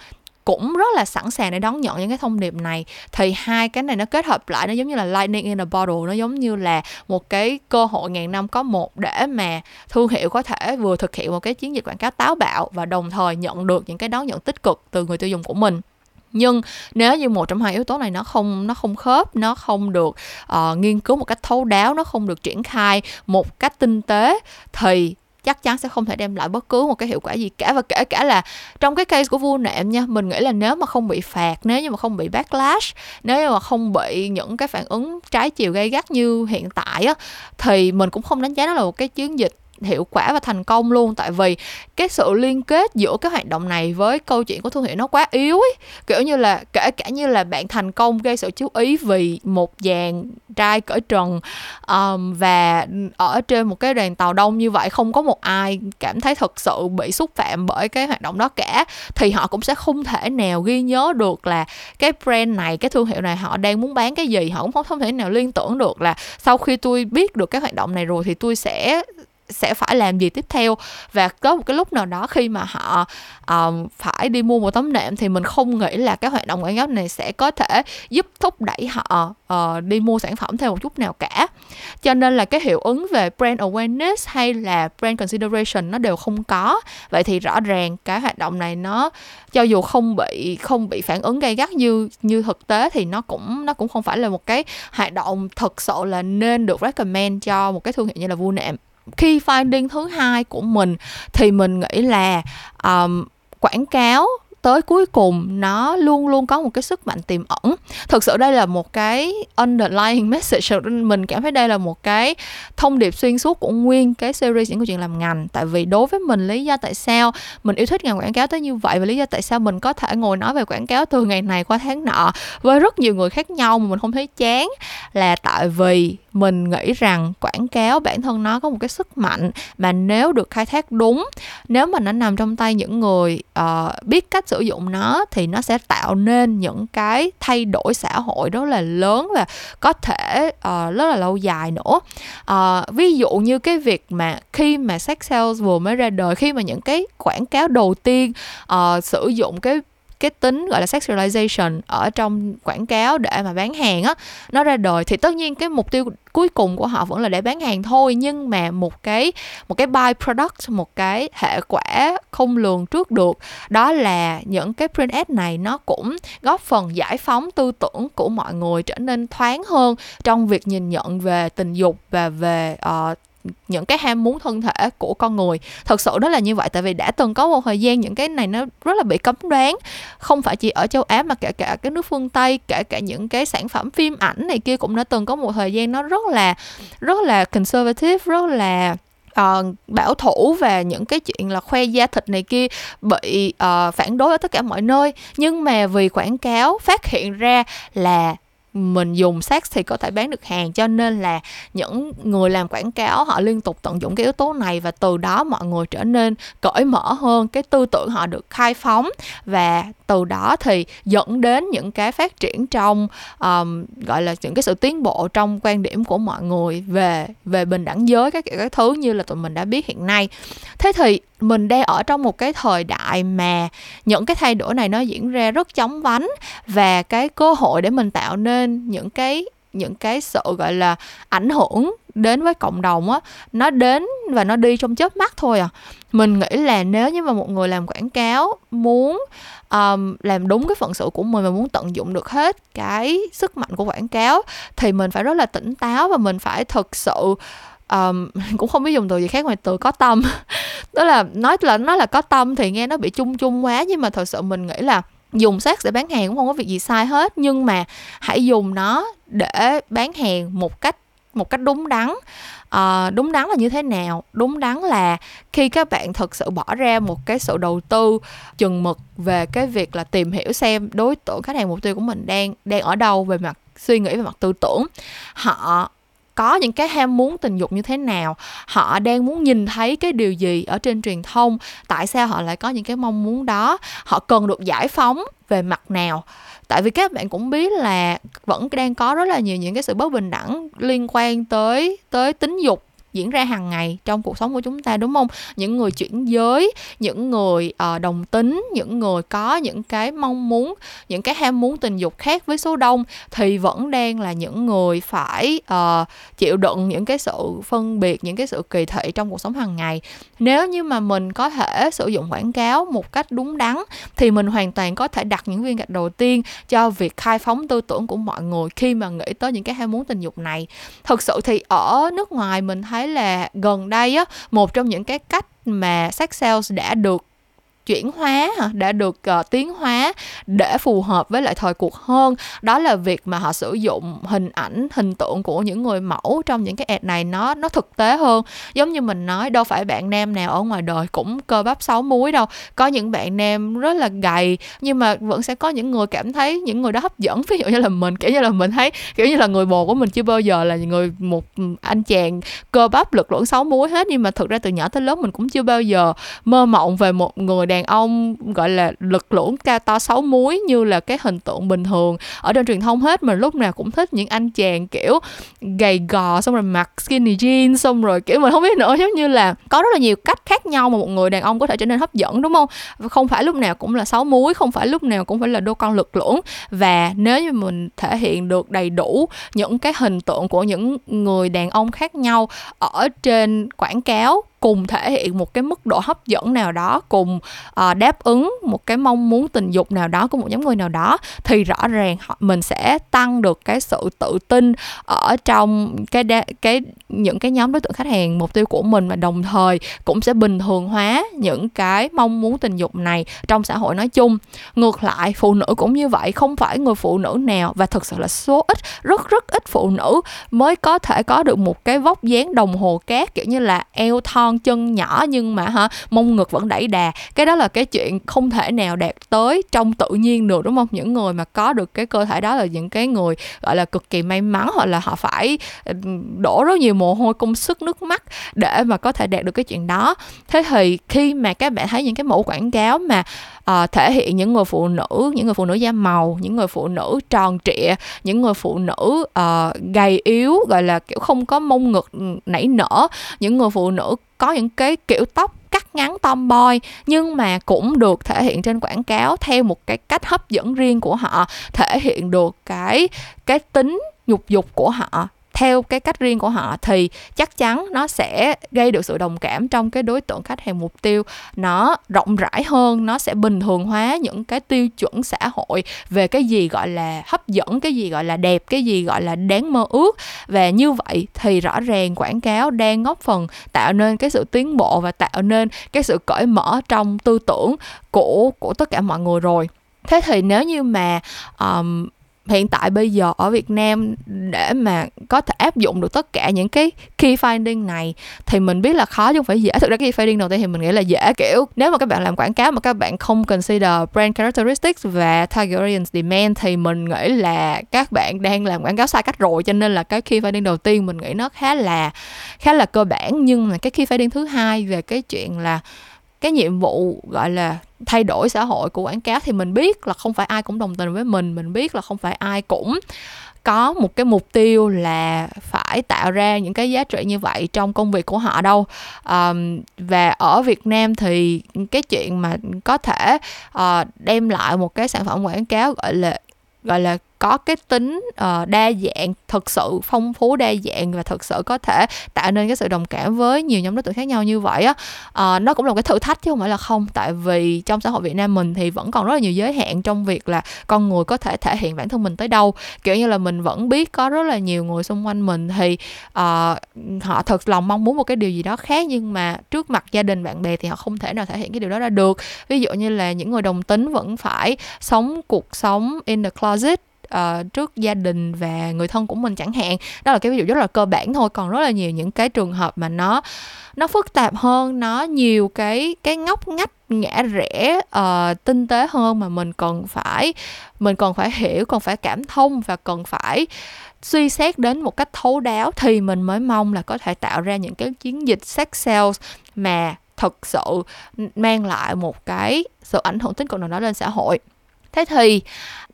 cũng rất là sẵn sàng để đón nhận những cái thông điệp này. Thì hai cái này nó kết hợp lại nó giống như là lightning in a bottle nó giống như là một cái cơ hội ngàn năm có một để mà thương hiệu có thể vừa thực hiện một cái chiến dịch quảng cáo táo bạo và đồng thời nhận được những cái đón nhận tích cực từ người tiêu dùng của mình. Nhưng nếu như một trong hai yếu tố này nó không nó không khớp nó không được uh, nghiên cứu một cách thấu đáo nó không được triển khai một cách tinh tế thì chắc chắn sẽ không thể đem lại bất cứ một cái hiệu quả gì cả. Và kể cả là trong cái case của vua nệm nha, mình nghĩ là nếu mà không bị phạt, nếu như mà không bị backlash, nếu như mà không bị những cái phản ứng trái chiều gây gắt như hiện tại á, thì mình cũng không đánh giá nó là một cái chiến dịch hiệu quả và thành công luôn. Tại vì cái sự liên kết giữa cái hoạt động này với câu chuyện của thương hiệu nó quá yếu ấy. Kiểu như là kể cả như là bạn thành công gây sự chú ý vì một dàn trai cởi trần um, và ở trên một cái đoàn tàu đông như vậy không có một ai cảm thấy thật sự bị xúc phạm bởi cái hoạt động đó cả thì họ cũng sẽ không thể nào ghi nhớ được là cái brand này cái thương hiệu này họ đang muốn bán cái gì. Họ cũng không thể nào liên tưởng được là sau khi tôi biết được cái hoạt động này rồi thì tôi sẽ sẽ phải làm gì tiếp theo. Và có một cái lúc nào đó khi mà họ um, phải đi mua một tấm nệm thì mình không nghĩ là cái hoạt động quảng cáo này sẽ có thể giúp thúc đẩy họ uh, đi mua sản phẩm theo một chút nào cả. Cho nên là cái hiệu ứng về brand awareness hay là brand consideration nó đều không có. Vậy thì rõ ràng cái hoạt động này nó cho dù không bị không bị phản ứng gay gắt như như thực tế thì nó cũng nó cũng không phải là một cái hoạt động thực sự là nên được recommend cho một cái thương hiệu như là vua nệm khi finding thứ hai của mình thì mình nghĩ là um, quảng cáo tới cuối cùng nó luôn luôn có một cái sức mạnh tiềm ẩn. Thực sự đây là một cái underlying message. Mình cảm thấy đây là một cái thông điệp xuyên suốt của nguyên cái series những câu chuyện làm ngành. Tại vì đối với mình lý do tại sao mình yêu thích ngành quảng cáo tới như vậy và lý do tại sao mình có thể ngồi nói về quảng cáo từ ngày này qua tháng nọ với rất nhiều người khác nhau mà mình không thấy chán là tại vì mình nghĩ rằng quảng cáo bản thân nó có một cái sức mạnh mà nếu được khai thác đúng nếu mà nó nằm trong tay những người uh, biết cách sử dụng nó thì nó sẽ tạo nên những cái thay đổi xã hội rất là lớn và có thể uh, rất là lâu dài nữa. Uh, ví dụ như cái việc mà khi mà sex sales vừa mới ra đời khi mà những cái quảng cáo đầu tiên uh, sử dụng cái cái tính gọi là sexualization ở trong quảng cáo để mà bán hàng á nó ra đời. Thì tất nhiên cái mục tiêu cuối cùng của họ vẫn là để bán hàng thôi nhưng mà một cái một cái by product một cái hệ quả không lường trước được đó là những cái print ad này nó cũng góp phần giải phóng tư tưởng của mọi người trở nên thoáng hơn trong việc nhìn nhận về tình dục và về uh, những cái ham muốn thân thể của con người. Thật sự đó là như vậy tại vì đã từng có một thời gian những cái này nó rất là bị cấm đoán. Không phải chỉ ở châu Á mà kể cả cái nước phương Tây kể cả những cái sản phẩm phim ảnh này kia cũng đã từng có một thời gian nó rất là rất là conservative rất là uh, bảo thủ về những cái chuyện là khoe da thịt này kia bị uh, phản đối ở tất cả mọi nơi. Nhưng mà vì quảng cáo phát hiện ra là mình dùng sex thì có thể bán được hàng cho nên là những người làm quảng cáo họ liên tục tận dụng cái yếu tố này và từ đó mọi người trở nên cởi mở hơn cái tư tưởng họ được khai phóng. Và từ đó thì dẫn đến những cái phát triển trong um, gọi là những cái sự tiến bộ trong quan điểm của mọi người về về bình đẳng giới các kiểu các thứ như là tụi mình đã biết hiện nay. Thế thì mình đang ở trong một cái thời đại mà những cái thay đổi này nó diễn ra rất chóng vánh và cái cơ hội để mình tạo nên những cái những cái sự gọi là ảnh hưởng đến với cộng đồng á nó đến và nó đi trong chớp mắt thôi à. Mình nghĩ là nếu như mà một người làm quảng cáo muốn um, làm đúng cái phận sự của mình và muốn tận dụng được hết cái sức mạnh của quảng cáo thì mình phải rất là tỉnh táo và mình phải thực sự um, cũng không biết dùng từ gì khác ngoài từ có tâm. Đó là nói là nó là có tâm thì nghe nó bị chung chung quá nhưng mà thật sự mình nghĩ là dùng sex để bán hàng cũng không có việc gì sai hết. Nhưng mà hãy dùng nó để bán hàng một cách một cách đúng đắn. À, đúng đắn là như thế nào? Đúng đắn là khi các bạn thực sự bỏ ra một cái sự đầu tư chừng mực về cái việc là tìm hiểu xem đối tượng khách hàng mục tiêu của mình đang đang ở đâu về mặt suy nghĩ về mặt tư tưởng họ có những cái ham muốn tình dục như thế nào, họ đang muốn nhìn thấy cái điều gì ở trên truyền thông, tại sao họ lại có những cái mong muốn đó, họ cần được giải phóng về mặt nào. Tại vì các bạn cũng biết là vẫn đang có rất là nhiều những cái sự bất bình đẳng liên quan tới tới tính dục diễn ra hàng ngày trong cuộc sống của chúng ta đúng không? Những người chuyển giới những người uh, đồng tính những người có những cái mong muốn những cái ham muốn tình dục khác với số đông thì vẫn đang là những người phải uh, chịu đựng những cái sự phân biệt những cái sự kỳ thị trong cuộc sống hàng ngày. Nếu như mà mình có thể sử dụng quảng cáo một cách đúng đắn thì mình hoàn toàn có thể đặt những viên gạch đầu tiên cho việc khai phóng tư tưởng của mọi người khi mà nghĩ tới những cái ham muốn tình dục này. Thực sự thì ở nước ngoài mình thấy thấy là gần đây á, một trong những cái cách mà sex sales đã được chuyển hóa đã được uh, tiến hóa để phù hợp với lại thời cuộc hơn. Đó là việc mà họ sử dụng hình ảnh hình tượng của những người mẫu trong những cái ad này nó nó thực tế hơn. Giống như mình nói đâu phải bạn nam nào ở ngoài đời cũng cơ bắp sáu múi đâu. Có những bạn nam rất là gầy nhưng mà vẫn sẽ có những người cảm thấy những người đó hấp dẫn. Ví dụ như là mình kiểu như là mình thấy kiểu như là người bồ của mình chưa bao giờ là người một ừ, anh chàng cơ bắp lực lưỡng sáu múi hết. Nhưng mà thực ra từ nhỏ tới lớn mình cũng chưa bao giờ mơ mộng về một người đàn đàn ông, gọi là, lực lưỡng cao to sáu múi như là cái hình tượng bình thường ở trên truyền thông hết, mà lúc nào cũng thích những anh chàng, kiểu, gầy gò, xong rồi mặc skinny jeans, xong rồi, kiểu, mình không biết nữa, giống như là có rất là nhiều cách khác nhau mà một người đàn ông có thể trở nên hấp dẫn, đúng không? Không phải lúc nào cũng là sáu múi, không phải lúc nào cũng phải là đô con lực lưỡng. Và nếu như mình thể hiện được đầy đủ những cái hình tượng của những người đàn ông khác nhau ở trên quảng cáo cùng thể hiện một cái mức độ hấp dẫn nào đó cùng uh, đáp ứng một cái mong muốn tình dục nào đó của một nhóm người nào đó thì rõ ràng họ mình sẽ tăng được cái sự tự tin ở trong cái đa, cái những cái nhóm đối tượng khách hàng mục tiêu của mình và đồng thời cũng sẽ bình thường hóa những cái mong muốn tình dục này trong xã hội nói chung. Ngược lại phụ nữ cũng như vậy không phải người phụ nữ nào và thực sự là số ít rất rất ít phụ nữ mới có thể có được một cái vóc dáng đồng hồ cát kiểu như là eo thon chân nhỏ nhưng mà hả, mông ngực vẫn đẩy đà. Cái đó là cái chuyện không thể nào đạt tới trong tự nhiên được, đúng không? Những người mà có được cái cơ thể đó là những cái người, gọi là, cực kỳ may mắn, hoặc là họ phải ờ, đổ rất nhiều mồ hôi, công sức, nước mắt để mà có thể đạt được cái chuyện đó. Thế thì khi mà các bạn thấy những cái mẫu quảng cáo mà uh, thể hiện những người phụ nữ những người phụ nữ da màu những người phụ nữ tròn trịa những người phụ nữ uh, gầy yếu gọi là kiểu không có mông ngực ừ, nảy nở. Những người phụ nữ có những cái kiểu tóc cắt ngắn tomboy nhưng mà cũng được thể hiện trên quảng cáo theo một cái cách hấp dẫn riêng của họ thể hiện được cái cái tính nhục dục của họ theo cái cách riêng của họ thì chắc chắn nó sẽ gây được sự đồng cảm trong cái đối tượng khách hàng mục tiêu. Nó rộng rãi hơn nó sẽ bình thường hóa những cái tiêu chuẩn xã hội về cái gì gọi là hấp dẫn cái gì gọi là đẹp cái gì gọi là đáng mơ ước. Và như vậy thì rõ ràng quảng cáo đang góp phần tạo nên cái sự tiến bộ và tạo nên cái sự cởi mở trong tư tưởng của của tất cả mọi người rồi. Thế thì nếu như mà um, hiện tại bây giờ ở Việt Nam để mà có thể áp dụng được tất cả những cái key finding này thì mình biết là khó chứ không phải dễ. Thực ra cái key finding đầu tiên thì mình nghĩ là dễ, kiểu nếu mà các bạn làm quảng cáo mà các bạn không consider brand characteristics và target audience demand thì mình nghĩ là các bạn đang làm quảng cáo sai cách rồi, cho nên là cái key finding đầu tiên mình nghĩ nó khá là khá là cơ bản. Nhưng mà cái key finding thứ hai về cái chuyện là cái nhiệm vụ gọi là thay đổi xã hội của quảng cáo thì mình biết là không phải ai cũng đồng tình với mình mình biết là không phải ai cũng có một cái mục tiêu là phải tạo ra những cái giá trị như vậy trong công việc của họ đâu. Um, và ở Việt Nam thì cái chuyện mà có thể uh, đem lại một cái sản phẩm quảng cáo gọi là gọi là có cái tính uh, đa dạng thực sự phong phú đa dạng và thực sự có thể tạo nên cái sự đồng cảm với nhiều nhóm đối tượng khác nhau như vậy á. Uh, nó cũng là một cái thử thách chứ không phải là không. Tại vì trong xã hội Việt Nam mình thì vẫn còn rất là nhiều giới hạn trong việc là con người có thể thể hiện bản thân mình tới đâu. Kiểu như là mình vẫn biết có rất là nhiều người xung quanh mình thì uh, họ thật lòng mong muốn một cái điều gì đó khác nhưng mà trước mặt gia đình bạn bè thì họ không thể nào thể hiện cái điều đó ra được. Ví dụ như là những người đồng tính vẫn phải sống cuộc sống in the closet uh, trước gia đình và người thân của mình chẳng hạn. Đó là cái ví dụ rất là cơ bản thôi còn rất là nhiều những cái trường hợp mà nó nó phức tạp hơn nó nhiều cái cái ngóc ngách ngã rẽ uh, tinh tế hơn mà mình cần phải mình còn phải hiểu còn phải cảm thông và cần phải suy xét đến một cách thấu đáo thì mình mới mong là có thể tạo ra những cái chiến dịch sex sales mà thực sự mang lại một cái sự ảnh hưởng tích cực nào đó lên xã hội thế thì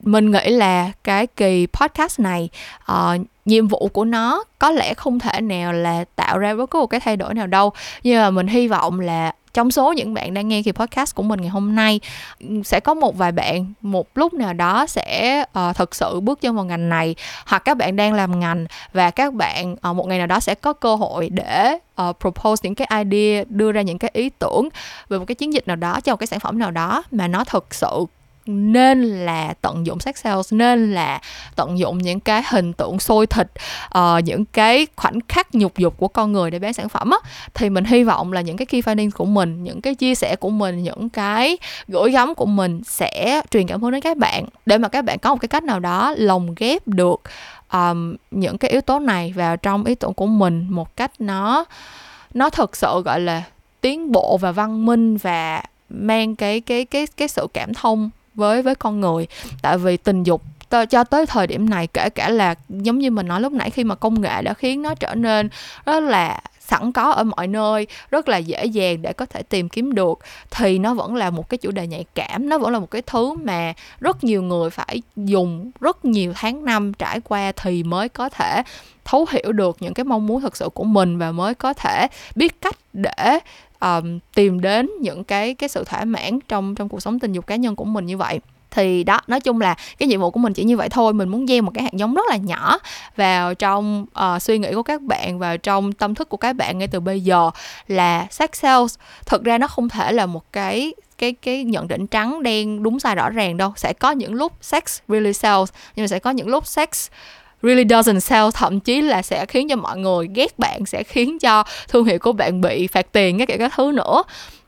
mình nghĩ là cái kỳ podcast này uh, nhiệm vụ của nó có lẽ không thể nào là tạo ra bất cứ một cái thay đổi nào đâu. Nhưng mà mình hy vọng là trong số những bạn đang nghe kỳ podcast của mình ngày hôm nay ừ, sẽ có một vài bạn một lúc nào đó sẽ uh, thực sự bước chân vào ngành này hoặc các bạn đang làm ngành và các bạn uh, một ngày nào đó sẽ có cơ hội để uh, propose những cái idea đưa ra những cái ý tưởng về một cái chiến dịch nào đó cho một cái sản phẩm nào đó mà nó thực sự nên là tận dụng sex sales nên là tận dụng những cái hình tượng sôi thịt uh, những cái khoảnh khắc nhục dục của con người để bán sản phẩm á. Thì mình hy vọng là những cái key findings của mình những cái chia sẻ của mình những cái gửi gắm của mình sẽ truyền cảm hứng đến các bạn. Để mà các bạn có một cái cách nào đó lồng ghép được um, những cái yếu tố này vào trong ý tưởng của mình một cách nó nó thực sự gọi là tiến bộ và văn minh và mang cái cái cái cái sự cảm thông với với con người. Tại vì tình dục cho tới thời điểm này, kể cả là giống như mình nói lúc nãy khi mà công nghệ đã khiến nó trở nên rất là sẵn có ở mọi nơi, rất là dễ dàng để có thể tìm kiếm được, thì nó vẫn là một cái chủ đề nhạy cảm, nó vẫn là một cái thứ mà rất nhiều người phải dùng rất nhiều tháng năm trải qua thì mới có thể thấu hiểu được những cái mong muốn thực sự của mình và mới có thể biết cách để um, tìm đến những cái cái sự thỏa mãn trong trong cuộc sống tình dục cá nhân của mình như vậy. Thì đó nói chung là cái nhiệm vụ của mình chỉ như vậy thôi mình muốn gieo một cái hạt giống rất là nhỏ vào trong uh, suy nghĩ của các bạn và trong tâm thức của các bạn ngay từ bây giờ là sex sales thực ra nó không thể là một cái cái cái nhận định trắng đen đúng sai rõ ràng đâu. Sẽ có những lúc sex really sells nhưng mà sẽ có những lúc sex really doesn't sell thậm chí là sẽ khiến cho mọi người ghét bạn sẽ khiến cho thương hiệu của bạn bị phạt tiền các kiểu các thứ nữa.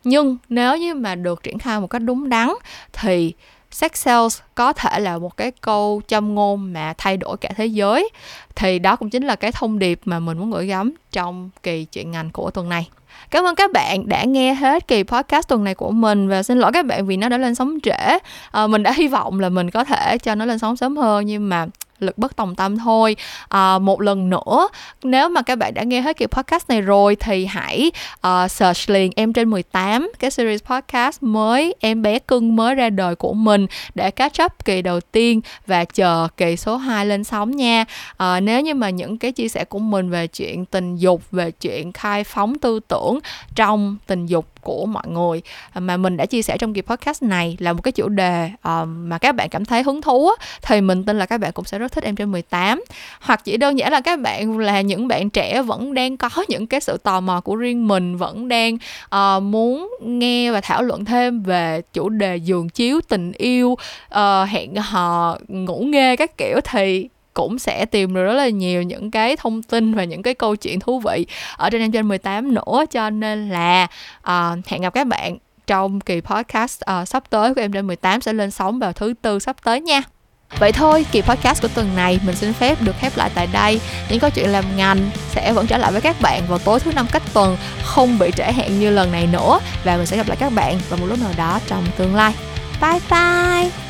Nhưng nếu như mà được triển khai một cách đúng đắn thì sex sales có thể là một cái câu châm ngôn mà thay đổi cả thế giới. Thì đó cũng chính là cái thông điệp mà mình muốn gửi gắm trong kỳ chuyện ngành của tuần này. Cảm ơn các bạn đã nghe hết kỳ podcast tuần này của mình và xin lỗi các bạn vì nó đã lên sóng trễ. À, mình đã hy vọng là mình có thể cho nó lên sóng sớm hơn nhưng mà lực bất tòng tâm thôi. À, một lần nữa nếu mà các bạn đã nghe hết kỳ podcast này rồi thì hãy uh, search liền em trên 18 cái series podcast mới em bé cưng mới ra đời của mình để catch up kỳ đầu tiên và chờ kỳ số 2 lên sóng nha. À, nếu như mà những cái chia sẻ của mình về chuyện tình dục về chuyện khai phóng tư tưởng trong tình dục của mọi người. À, mà mình đã chia sẻ trong kỳ podcast này là một cái chủ đề ờ, mà các bạn cảm thấy hứng thú thì mình tin là các bạn cũng sẽ rất thích em trên 18 hoặc chỉ đơn giản là các bạn là những bạn trẻ vẫn đang có những cái sự tò mò của riêng mình vẫn đang uh, muốn nghe và thảo luận thêm về chủ đề giường chiếu tình yêu uh, hẹn hò ngủ nghe các kiểu thì cũng sẽ tìm được rất là nhiều những cái thông tin và những cái câu chuyện thú vị ở trên em trên 18 nữa cho nên là uh, hẹn gặp các bạn trong kỳ podcast uh, sắp tới của em trên 18 sẽ lên sóng vào thứ tư sắp tới nha Vậy thôi, kỳ podcast của tuần này mình xin phép được khép lại tại đây. Những câu chuyện làm ngành sẽ vẫn trở lại với các bạn vào tối thứ năm cách tuần, không bị trễ hẹn như lần này nữa và mình sẽ gặp lại các bạn vào một lúc nào đó trong tương lai. Bye bye.